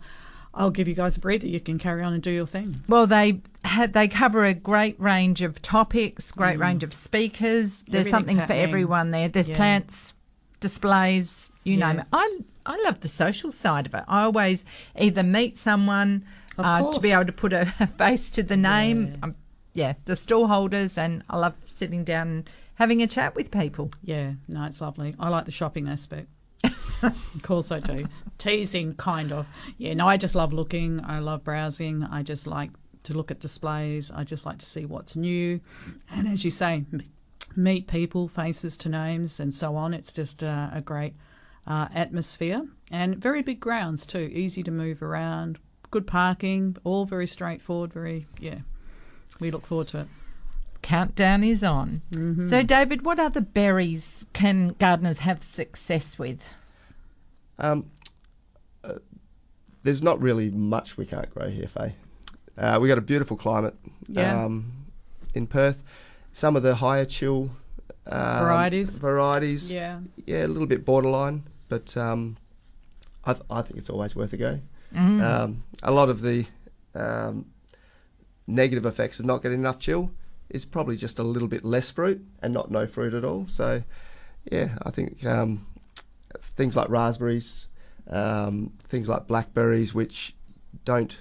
I'll give you guys a breather. You can carry on and do your thing. Well, they had they cover a great range of topics, great Mm. range of speakers. There's something happening. for everyone there. There's Yeah. plants, displays, you Yeah. name it. I I love the social side of it. I always either meet someone uh, to be able to put a face to the name. Um, yeah, the stall holders, and I love sitting down and having a chat with people. Yeah, no, it's lovely. I like the shopping aspect. of course I do. Teasing, kind of. Yeah, no, I just love looking. I love browsing. I just like to look at displays. I just like to see what's new. And as you say, meet people, faces to names, and so on. It's just uh, a great uh, atmosphere and very big grounds too. Easy to move around, good parking, all very straightforward. Very, yeah. We look forward to it. Countdown is on. Mm-hmm. So, David, what other berries can gardeners have success with? Um, uh, there's not really much we can't grow here, Faye. Uh, we got a beautiful climate Yeah. um, in Perth. Some of the higher chill um, Varieties. varieties, Yeah. yeah, a little bit borderline, but um, I, th- I think it's always worth a go. Mm. Um, a lot of the um, negative effects of not getting enough chill is probably just a little bit less fruit and not no fruit at all. So, yeah, I think um, things like raspberries, um, things like blackberries, which don't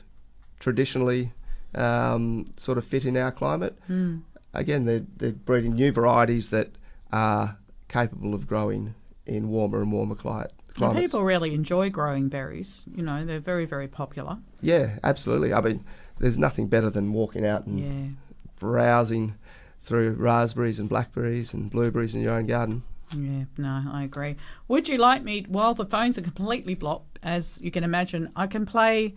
traditionally um, sort of fit in our climate. Mm. Again, they're, they're breeding new varieties that are capable of growing in warmer and warmer cli- And people really enjoy growing berries. You know, they're very, very popular. Yeah, absolutely. I mean, there's nothing better than walking out and Yeah. Browsing through raspberries and blackberries and blueberries in your own garden. Yeah, no, I agree. Would you like me, while the phones are completely blocked, as you can imagine, I can play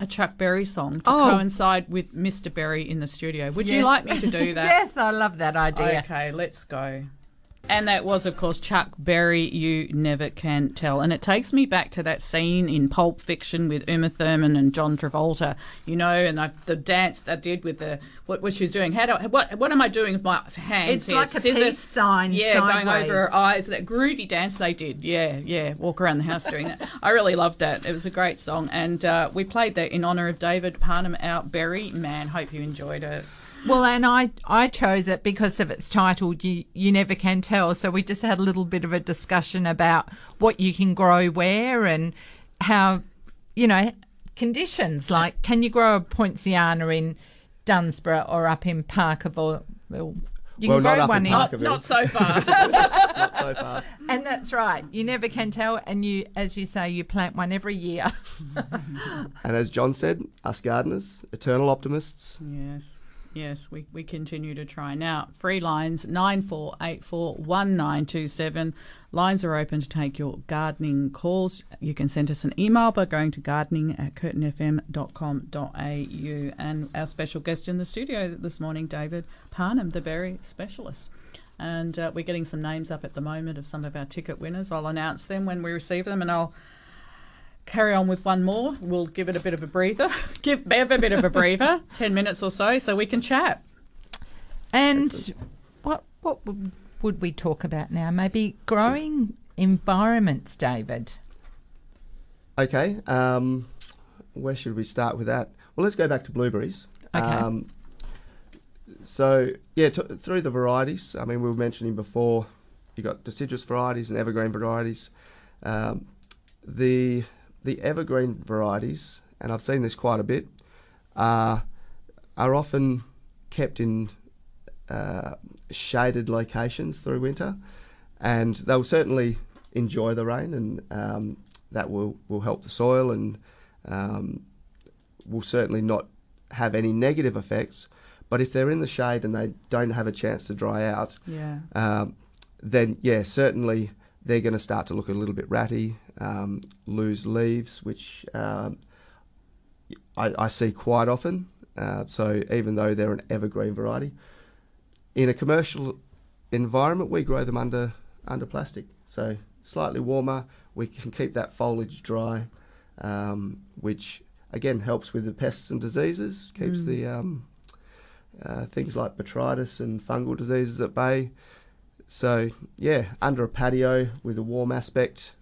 a Chuck Berry song to Oh. coincide with Mr. Berry in the studio. Would you like me to do that? yes, I love that idea. Okay, let's go. And that was, of course, Chuck Berry, You Never Can Tell. And it takes me back to that scene in Pulp Fiction with Uma Thurman and John Travolta, you know, and I, the dance they did with the, what, what she was doing. How do, what, what am I doing with my hands? It's here? like a Scissors? peace sign Yeah, going over her eyes. That groovy dance they did. Yeah, yeah. Walk around the house doing that. I really loved that. It was a great song. And uh, we played that in honour of David Parnham out Berry. Man, hope you enjoyed it. Well, and I, I chose it because of its title, you, you Never Can Tell. So we just had a little bit of a discussion about what you can grow where and how, you know, conditions. Like, can you grow a poinciana in Dunsborough or up in Parkerville? Well, You well, can not grow one in in. Parkerville. Not so far. Not so far. And that's right. You never can tell. And you, as you say, you plant one every year. And as John said, us gardeners, eternal optimists. Yes. Yes, we, we continue to try. Now, free lines 94841927. Lines are open to take your gardening calls. You can send us an email by going to gardening at curtinfm.com.au. And our special guest in the studio this morning, David Parnham, the berry specialist. And uh, we're getting some names up at the moment of some of our ticket winners. I'll announce them when we receive them and I'll carry on with one more. We'll give it a bit of a breather. Give Bev a bit of a breather, 10 minutes or so, so we can chat. And what what would- would we talk about now? Maybe growing environments, David. Okay, um, where should we start with that? Well, let's go back to blueberries. Okay. Um, so, yeah, t- through the varieties, I mean, we were mentioning before, you got deciduous varieties and evergreen varieties. Um, the the evergreen varieties, and I've seen this quite a bit, are are often kept in uh, shaded locations through winter, and they'll certainly enjoy the rain, and um, that will, will help the soil, and um, will certainly not have any negative effects. But if they're in the shade and they don't have a chance to dry out, Yeah. um, then yeah, certainly they're going to start to look a little bit ratty, um, lose leaves, which um, I, I see quite often. Uh, so even though they're an evergreen variety, in a commercial environment, we grow them under under plastic. So slightly warmer, we can keep that foliage dry, um, which again helps with the pests and diseases, keeps Mm. the um, uh, things like botrytis and fungal diseases at bay. So yeah, under a patio with a warm aspect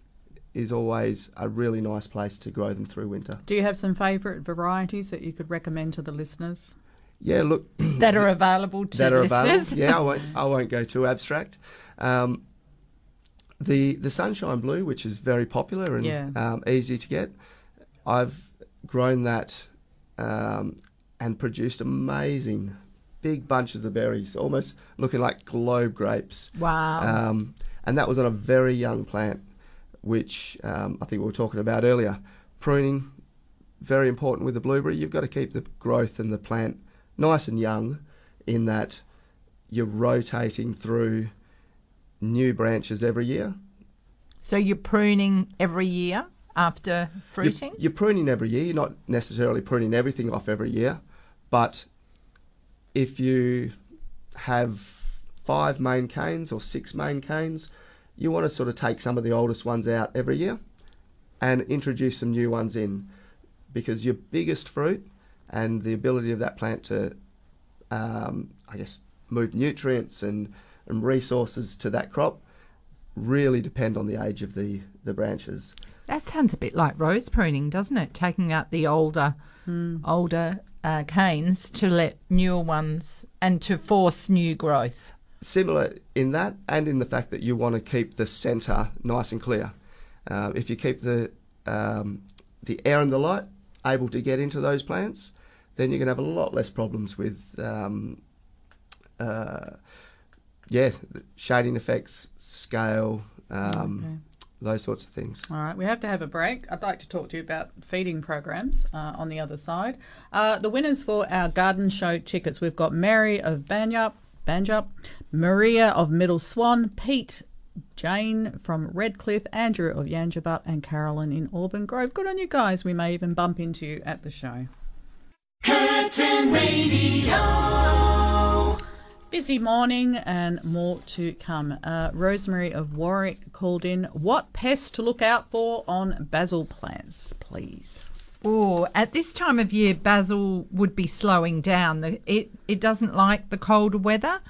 is always a really nice place to grow them through winter. Do you have some favourite varieties that you could recommend to the listeners? Yeah, look That are available to that are listeners. available. Yeah, I won't. I won't go too abstract. Um, the the sunshine blue, which is very popular and Yeah. um, easy to get, I've grown that um, and produced amazing big bunches of berries, almost looking like globe grapes. Wow. Um, and that was on a very young plant, which um, I think we were talking about earlier. Pruning, very important with the blueberry. You've got to keep the growth and the plant nice and young, in that you're rotating through new branches every year. So you're pruning every year after fruiting? You're, you're pruning every year. You're not necessarily pruning everything off every year, but if you have five main canes or six main canes, you want to sort of take some of the oldest ones out every year and introduce some new ones in because your biggest fruit and the ability of that plant to, um, I guess, move nutrients and, and resources to that crop really depend on the age of the, the branches. That sounds a bit like rose pruning, doesn't it? Taking out the older, older uh, canes to let newer ones and to force new growth. Similar in that and in the fact that you want to keep the centre nice and clear. Uh, if you keep the um, the air and the light able to get into those plants, then you're going to have a lot less problems with um, uh, yeah shading effects, scale, um, those sorts of things. All right, we have to have a break. I'd like to talk to you about feeding programs uh, on the other side. Uh, the winners for our garden show tickets we've got Mary of Banyup, Banjup, Maria of Middle Swan, Pete, Jane from Redcliffe, Andrew of Yangebup, and Carolyn in Aubin Grove. Good on you guys. We may even bump into you at the show. Curtin Radio. Busy morning and more to come. Uh, Rosemary of Warwick called in. What pests to look out for on basil plants, please? Oh, at this time of year, basil would be slowing down. The, it it doesn't like the colder weather,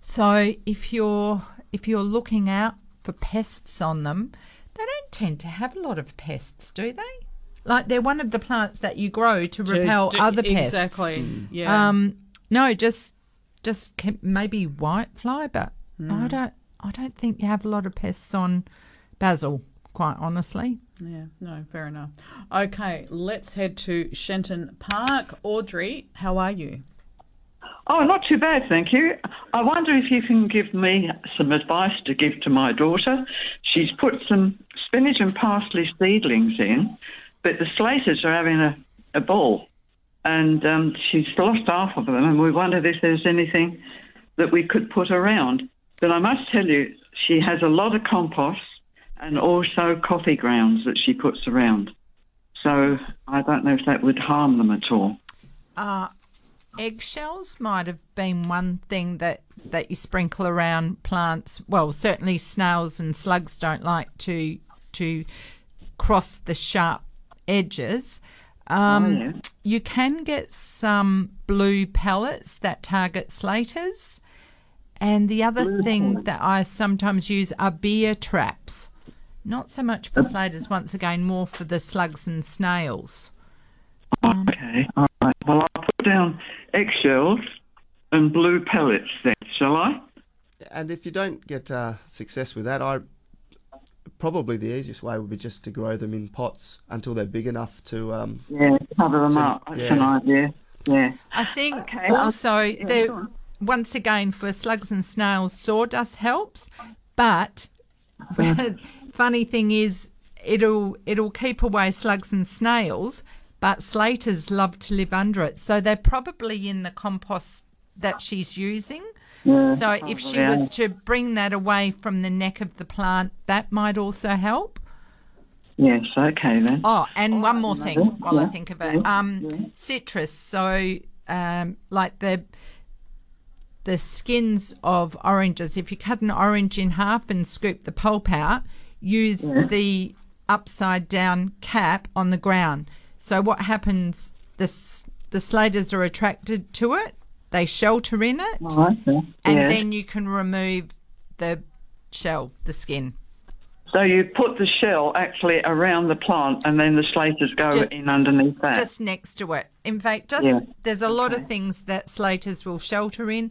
so if you're if you're looking out for pests on them, they don't tend to have a lot of pests, do they? Like they're one of the plants that you grow to, To repel do- other pests. exactly, Mm. yeah. Um, no, just just ke- maybe whitefly, but I Mm. don't I don't think you have a lot of pests on basil. Quite honestly. Yeah, no, fair enough. Okay, let's head to Shenton Park. Audrey, how are you? Oh, not too bad, thank you. I wonder if you can give me some advice to give to my daughter. She's put some spinach and parsley seedlings in, but the slaters are having a, a ball, and um, she's lost half of them, and we wondered if there's anything that we could put around. But I must tell you, she has a lot of compost and also coffee grounds that she puts around. So I don't know if that would harm them at all. Uh, eggshells might have been one thing that, that you sprinkle around plants. Well, certainly snails and slugs don't like to to cross the sharp edges. Um, Oh, yeah. You can get some blue pellets that target slaters. And the other thing that I sometimes use are beer traps. Not so much for slaters, once again, more for the slugs and snails. Okay, all right. Well, I'll put down eggshells and blue pellets then, shall I? And if you don't get uh, success with that, I probably the easiest way would be just to grow them in pots until they're big enough to. Um, Yeah, cover them to- up. That's yeah. an idea. Yeah. I think Okay, also yeah, there, once again for slugs and snails, sawdust helps, but funny thing is it'll it'll keep away slugs and snails, but slaters love to live under it, so they're probably in the compost that she's using. Yeah, so if she probably, was to bring that away from the neck of the plant, that might also help. Yes, okay then. Oh, and one more thing Mother. while I think of it. yeah, Um, citrus. So, um, like the the skins of oranges. If you cut an orange in half and scoop the pulp out, use Yeah. the upside down cap on the ground. So what happens? The the slaters are attracted to it. They shelter in it, Oh, okay. and Yeah. then you can remove the shell, the skin. So you put the shell actually around the plant, and then the slaters go Just- in underneath that. just next to it. In fact, just Yeah. there's a lot of things that slaters will shelter in.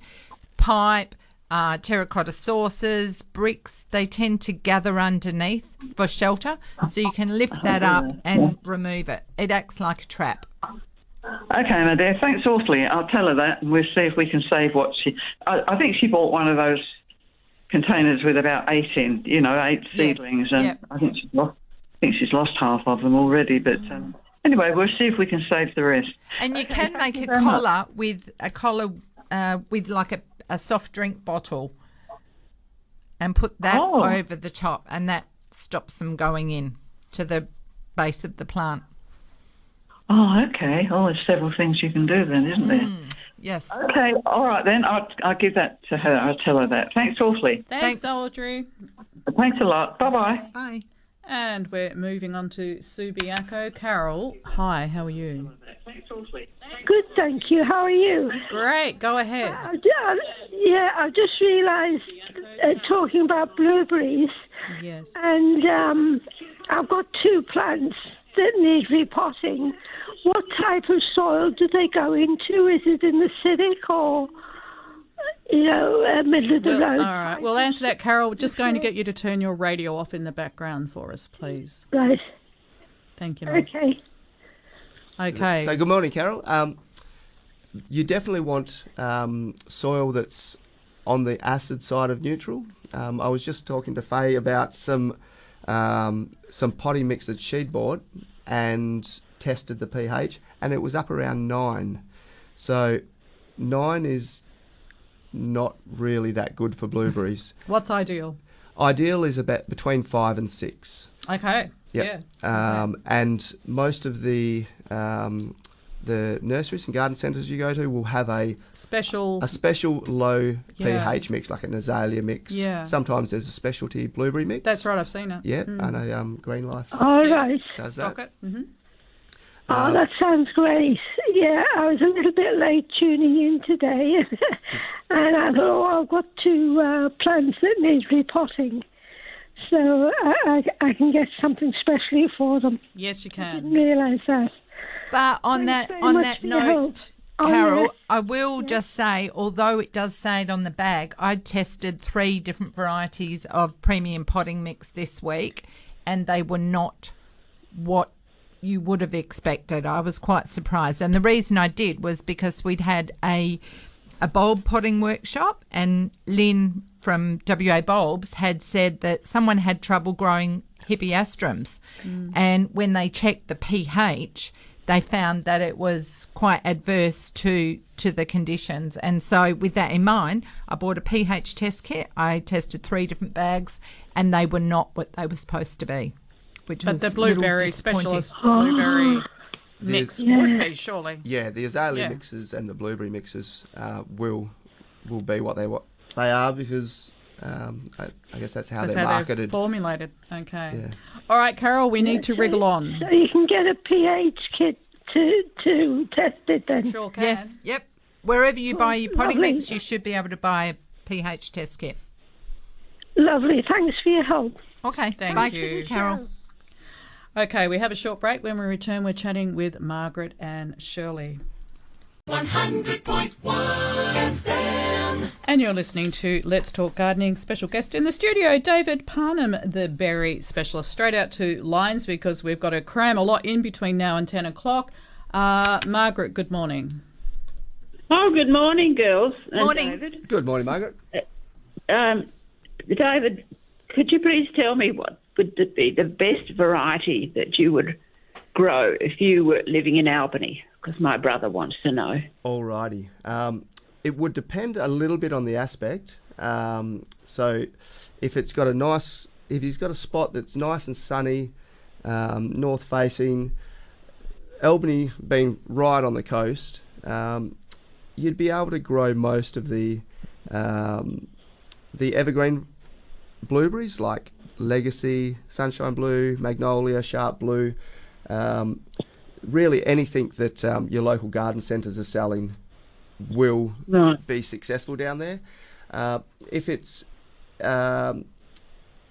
Pipe, uh, terracotta saucers, bricks, they tend to gather underneath for shelter. So you can lift that up and remove it. It acts like a trap. Okay, my dear. Thanks awfully. I'll tell her that, and we'll see if we can save what she. I, I think she bought one of those containers with about eight in. You know, eight seedlings, and yep. I think she's lost. I think she's lost half of them already. But um, anyway, we'll see if we can save the rest. And you can make a very much. collar with a collar uh, with like a, a soft drink bottle and put that Oh. over the top, and that stops them going in to the base of the plant. Oh, okay. Oh, there's several things you can do then, isn't there? Mm, yes. Okay, all right then. I'll, I'll give that to her. I'll tell her that. Thanks awfully. Thanks, Audrey. Thanks a lot. Bye-bye. bye. And we're moving on to Subiaco. Carol, hi, how are you? Good, thank you. How are you? Great, go ahead. I, yeah, I just realised uh, talking about blueberries, Yes. and um, I've got two plants that need repotting. What type of soil do they go into? Is it in the acidic or, you know, uh, middle of the Well, road? right, we'll answer that, Carol. We're just going to get you to turn your radio off in the background for us, please. Right. Thank you. love. Okay. Okay. So good morning, Carol. Um, you definitely want um, soil that's on the acid side of neutral. Um, I was just talking to Faye about some um, some potting mix that she'd bought and tested the pH, and it was up around nine. So nine is not really that good for blueberries. What's ideal? Ideal is about between five and six. Okay. Yep. Yeah. Um, and most of the um, the nurseries and garden centres you go to will have a Special. a special low Yeah. pH mix, like an azalea mix. Yeah. Sometimes there's a specialty blueberry mix. That's right, I've seen it. Yeah, Mm. I know um, Green Life All right. does that. Okay. hmm Oh, that sounds great. Yeah, I was a little bit late tuning in today, and I thought, oh, I've got two uh, plants that need repotting, so I, I, I can get something specially for them. Yes, you can. Didn't can. realise that. But on Thanks that on that for your help. note, Oh, Carol, yeah. I will just say, although it does say it on the bag, I tested three different varieties of premium potting mix this week, and they were not what you would have expected. I was quite surprised, and the reason I did was because we'd had a a bulb potting workshop, and Lynn from WA Bulbs had said that someone had trouble growing hippeastrums, Mm. and when they checked the pH, they found that it was quite adverse to to the conditions. And so, with that in mind, I bought a pH test kit. I tested three different bags, and they were not what they were supposed to be. Which But was the blueberry specialist blueberry mix Yeah. would be surely. Yeah, the azalea Yeah. mixes and the blueberry mixes uh, will will be what they what they are because um, I, I guess that's how That's they're how they're marketed. formulated. Okay. Yeah. All right, Carol, we need to wriggle on. So you can get a pH kit to to test it then. Sure can. Yes, yep. Wherever you buy your potting lovely. mix, you should be able to buy a pH test kit. Lovely. Thanks for your help. Okay. Thank Bye, you. Carol. Okay, we have a short break. When we return, we're chatting with Margaret and Shirley. 100.1 FM. And you're listening to Let's Talk Gardening. Special guest in the studio, David Parnham, the berry specialist. Straight out to lines because we've got to cram a lot in between now and 10 o'clock. Uh, Margaret, good morning. Oh, good morning, girls. Morning. David. Good morning, Margaret. Um, David, could you please tell me what would be the best variety that you would grow if you were living in Albany? Because my brother wants to know. Alrighty. Um, it would depend a little bit on the aspect. Um, so, if it's got a nice, if he's got a spot that's nice and sunny, um, north facing, Albany being right on the coast, um, you'd be able to grow most of the um, the evergreen blueberries like Legacy, Sunshine Blue, Magnolia, Sharp Blue. Um, really, anything that um, your local garden centres are selling will Right. be successful down there. Uh, if it's um,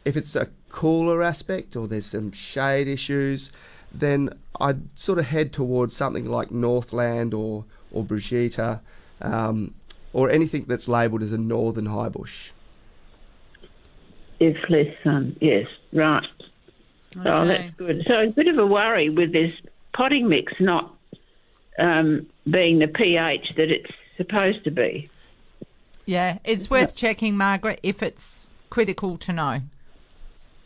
if it's a cooler aspect or there's some shade issues, then I'd sort of head towards something like Northland or or Brigitta, um, or anything that's labelled as a northern high bush. If less sun, yes, right. Oh, that's good. So a bit of a worry with this potting mix not um, being the pH that it's supposed to be. Yeah, it's worth checking, Margaret, if it's critical to know.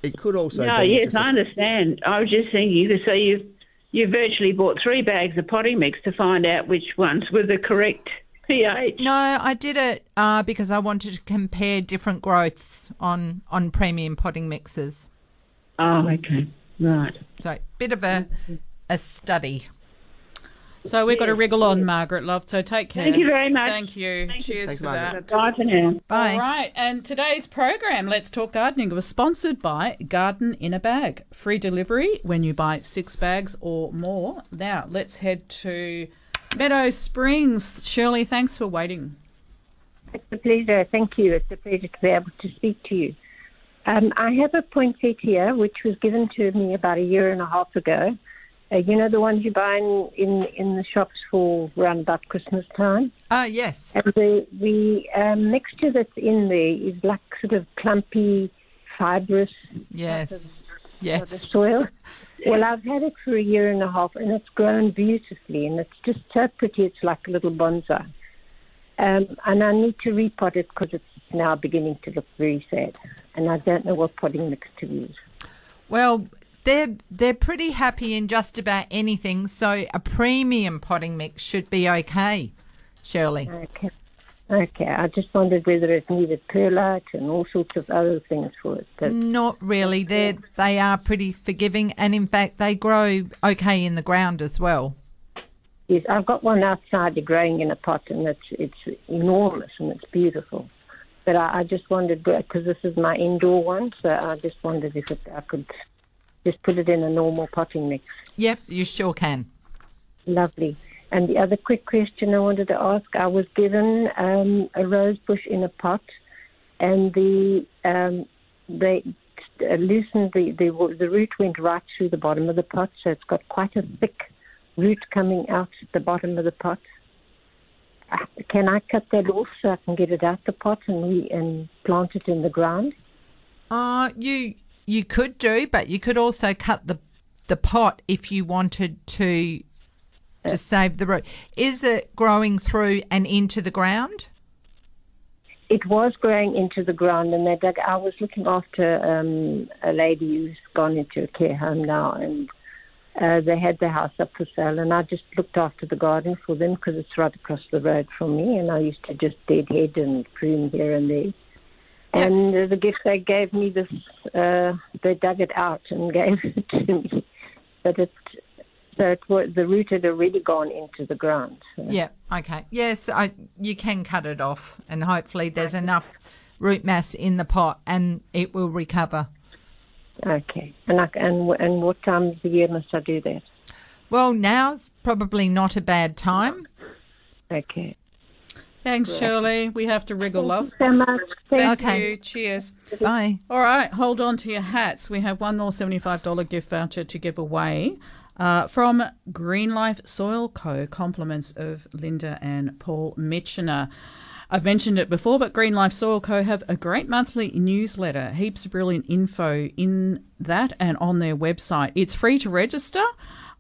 It could also no, be yes, I understand. I was just thinking, you could say you you virtually bought three bags of potting mix to find out which ones were the correct pH. No, I did it uh, because I wanted to compare different growths on, on premium potting mixes. Oh, okay. Right. So, bit of a, a study. So we've got to wriggle on, Margaret, love. So take care. Thank you very much. Thank you. Cheers Thanks, for Margaret. that. Bye for now. Bye. All right, and today's program, Let's Talk Gardening, was sponsored by Garden in a Bag. Free delivery when you buy six bags or more. Now, let's head to Meadow Springs. Shirley, thanks for waiting. It's a pleasure. Thank you. It's a pleasure to be able to speak to you. Um, I have a poinsettia which was given to me about a year and a half ago. Uh, you know the ones you buy in, in, in the shops for around about Christmas time? Ah, yes. And the, the um, mixture that's in there is like sort of clumpy, fibrous Yes. the Yes. soil. Well, I've had it for a year and a half, and it's grown beautifully, and it's just so pretty. It's like a little bonsai. Um, and I need to repot it because it's now beginning to look very sad, and I don't know what potting mix to use. Well, they're they're pretty happy in just about anything, so a premium potting mix should be okay, Shirley. Okay. Okay, I just wondered whether it needed perlite and all sorts of other things for it. But Not really. They they are pretty forgiving, and in fact, they grow okay in the ground as well. yes, I've got one outside growing in a pot, and it's it's enormous and it's beautiful. But I, I just wondered because this is my indoor one, so I just wondered if it, I could just put it in a normal potting mix. Yep, you sure can. Lovely. And the other quick question I wanted to ask: I was given um, a rose bush in a pot, and the um, they uh, loosened the, the the root went right through the bottom of the pot, so it's got quite a thick root coming out the bottom of the pot. Uh, Can I cut that off so I can get it out the pot and re- and plant it in the ground? Uh you you could do, but you could also cut the the pot if you wanted to to save the root. Is it growing through and into the ground? it was growing into the ground, and they dug. I was looking after um, a lady who's gone into a care home now, and uh, they had their house up for sale, and I just looked after the garden for them because it's right across the road from me, and I used to just deadhead and prune here and there. And uh, the gift they gave me, this uh, they dug it out and gave it to me, but it so it was, the root had already gone into the ground. So. Yeah. Okay. Yes, I, you can cut it off, and hopefully there's enough root mass in the pot, and it will recover. Okay. And I, and and what time of the year must I do that? Well, now's probably not a bad time. Okay. Thanks, Yeah. Shirley. We have to wriggle, love. so much. Thank Okay. you. Cheers. Bye. All right, hold on to your hats. We have one more $75 gift voucher to give away uh, from Green Life Soil Co. Compliments of Linda and Paul Mitchener. I've mentioned it before, but Green Life Soil Co. have a great monthly newsletter. Heaps of brilliant info in that and on their website. It's free to register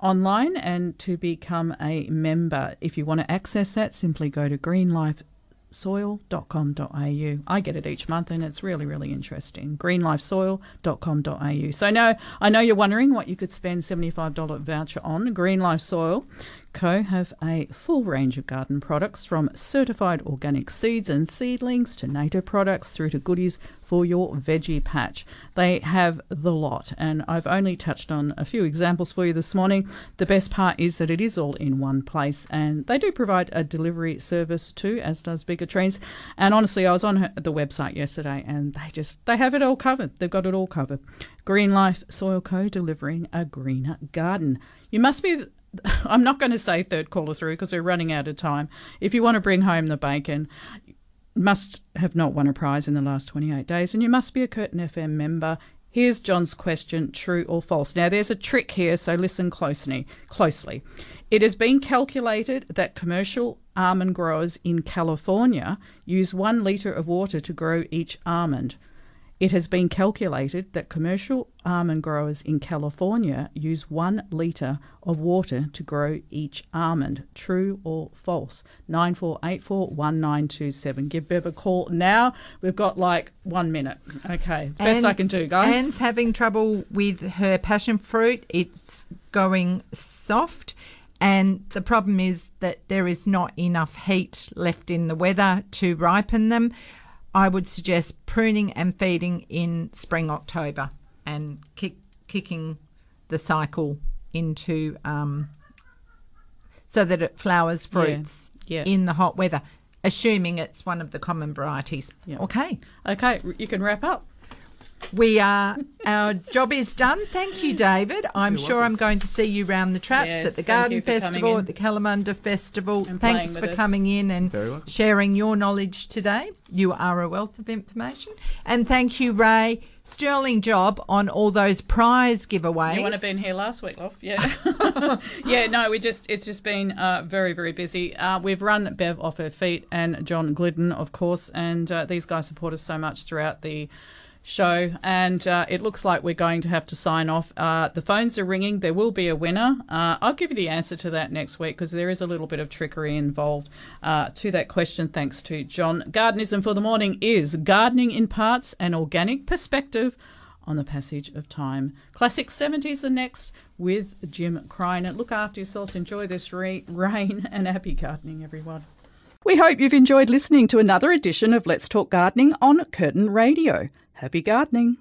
online and to become a member. If you want to access that, simply go to greenlifesoil.com.au. I get it each month and it's really, really interesting. greenlifesoil.com.au. So now I know you're wondering what you could spend $75 voucher on. Green Life Soil Co. have a full range of garden products from certified organic seeds and seedlings to native products through to goodies for your veggie patch. They have the lot, and I've only touched on a few examples for you this morning. The best part is that it is all in one place, and they do provide a delivery service too, as does Bigger Trees. And honestly, I was on the website yesterday, and they just they have it all covered. They've got it all covered. Green Life Soil Co. delivering a greener garden. You must be I'm not going to say third caller through because we're running out of time. If you want to bring home the bacon, must have not won a prize in the last 28 days, and you must be a Curtin FM member. Here's John's question: True or false? Now, there's a trick here, so listen closely. Closely, it has been calculated that commercial almond growers in California use one liter of water to grow each almond. It has been calculated that commercial almond growers in California use one litre of water to grow each almond. True or false? 94841927. Give Bev a call now. We've got like one minute. Okay, it's best I can do, guys. Anne's having trouble with her passion fruit. It's going soft. And the problem is that there is not enough heat left in the weather to ripen them. I would suggest pruning and feeding in spring, October, and kick, kicking the cycle into um, so that it flowers fruits yeah. in the hot weather, assuming it's one of the common varieties. Okay. Okay, you can wrap up. We are, our job is done. Thank you, David. I'm You're sure welcome. I'm going to see you round the traps Yes, at the Garden you for coming Festival, at the Kalamunda Festival. And Thanks for us. coming in and sharing your knowledge today. You are a wealth of information. And thank you, Ray. Sterling job on all those prize giveaways. You want to been here last week, love? Yeah, yeah. No, we just it's just been uh, very very busy. Uh, we've run Bev off her feet and John Glidden, of course, and uh, these guys support us so much throughout the show. And uh, it looks like we're going to have to sign off. Uh, the phones are ringing. There will be a winner. Uh, I'll give you the answer to that next week because there is a little bit of trickery involved uh, to that question. Thanks to John. Gardenism for the morning is gardening in parts, an organic perspective on the passage of time. Classic 70s are next with Jim Kreiner. Look after yourselves, enjoy this re- rain, and happy gardening, everyone. We hope you've enjoyed listening to another edition of Let's Talk Gardening on Curtin Radio. Happy gardening.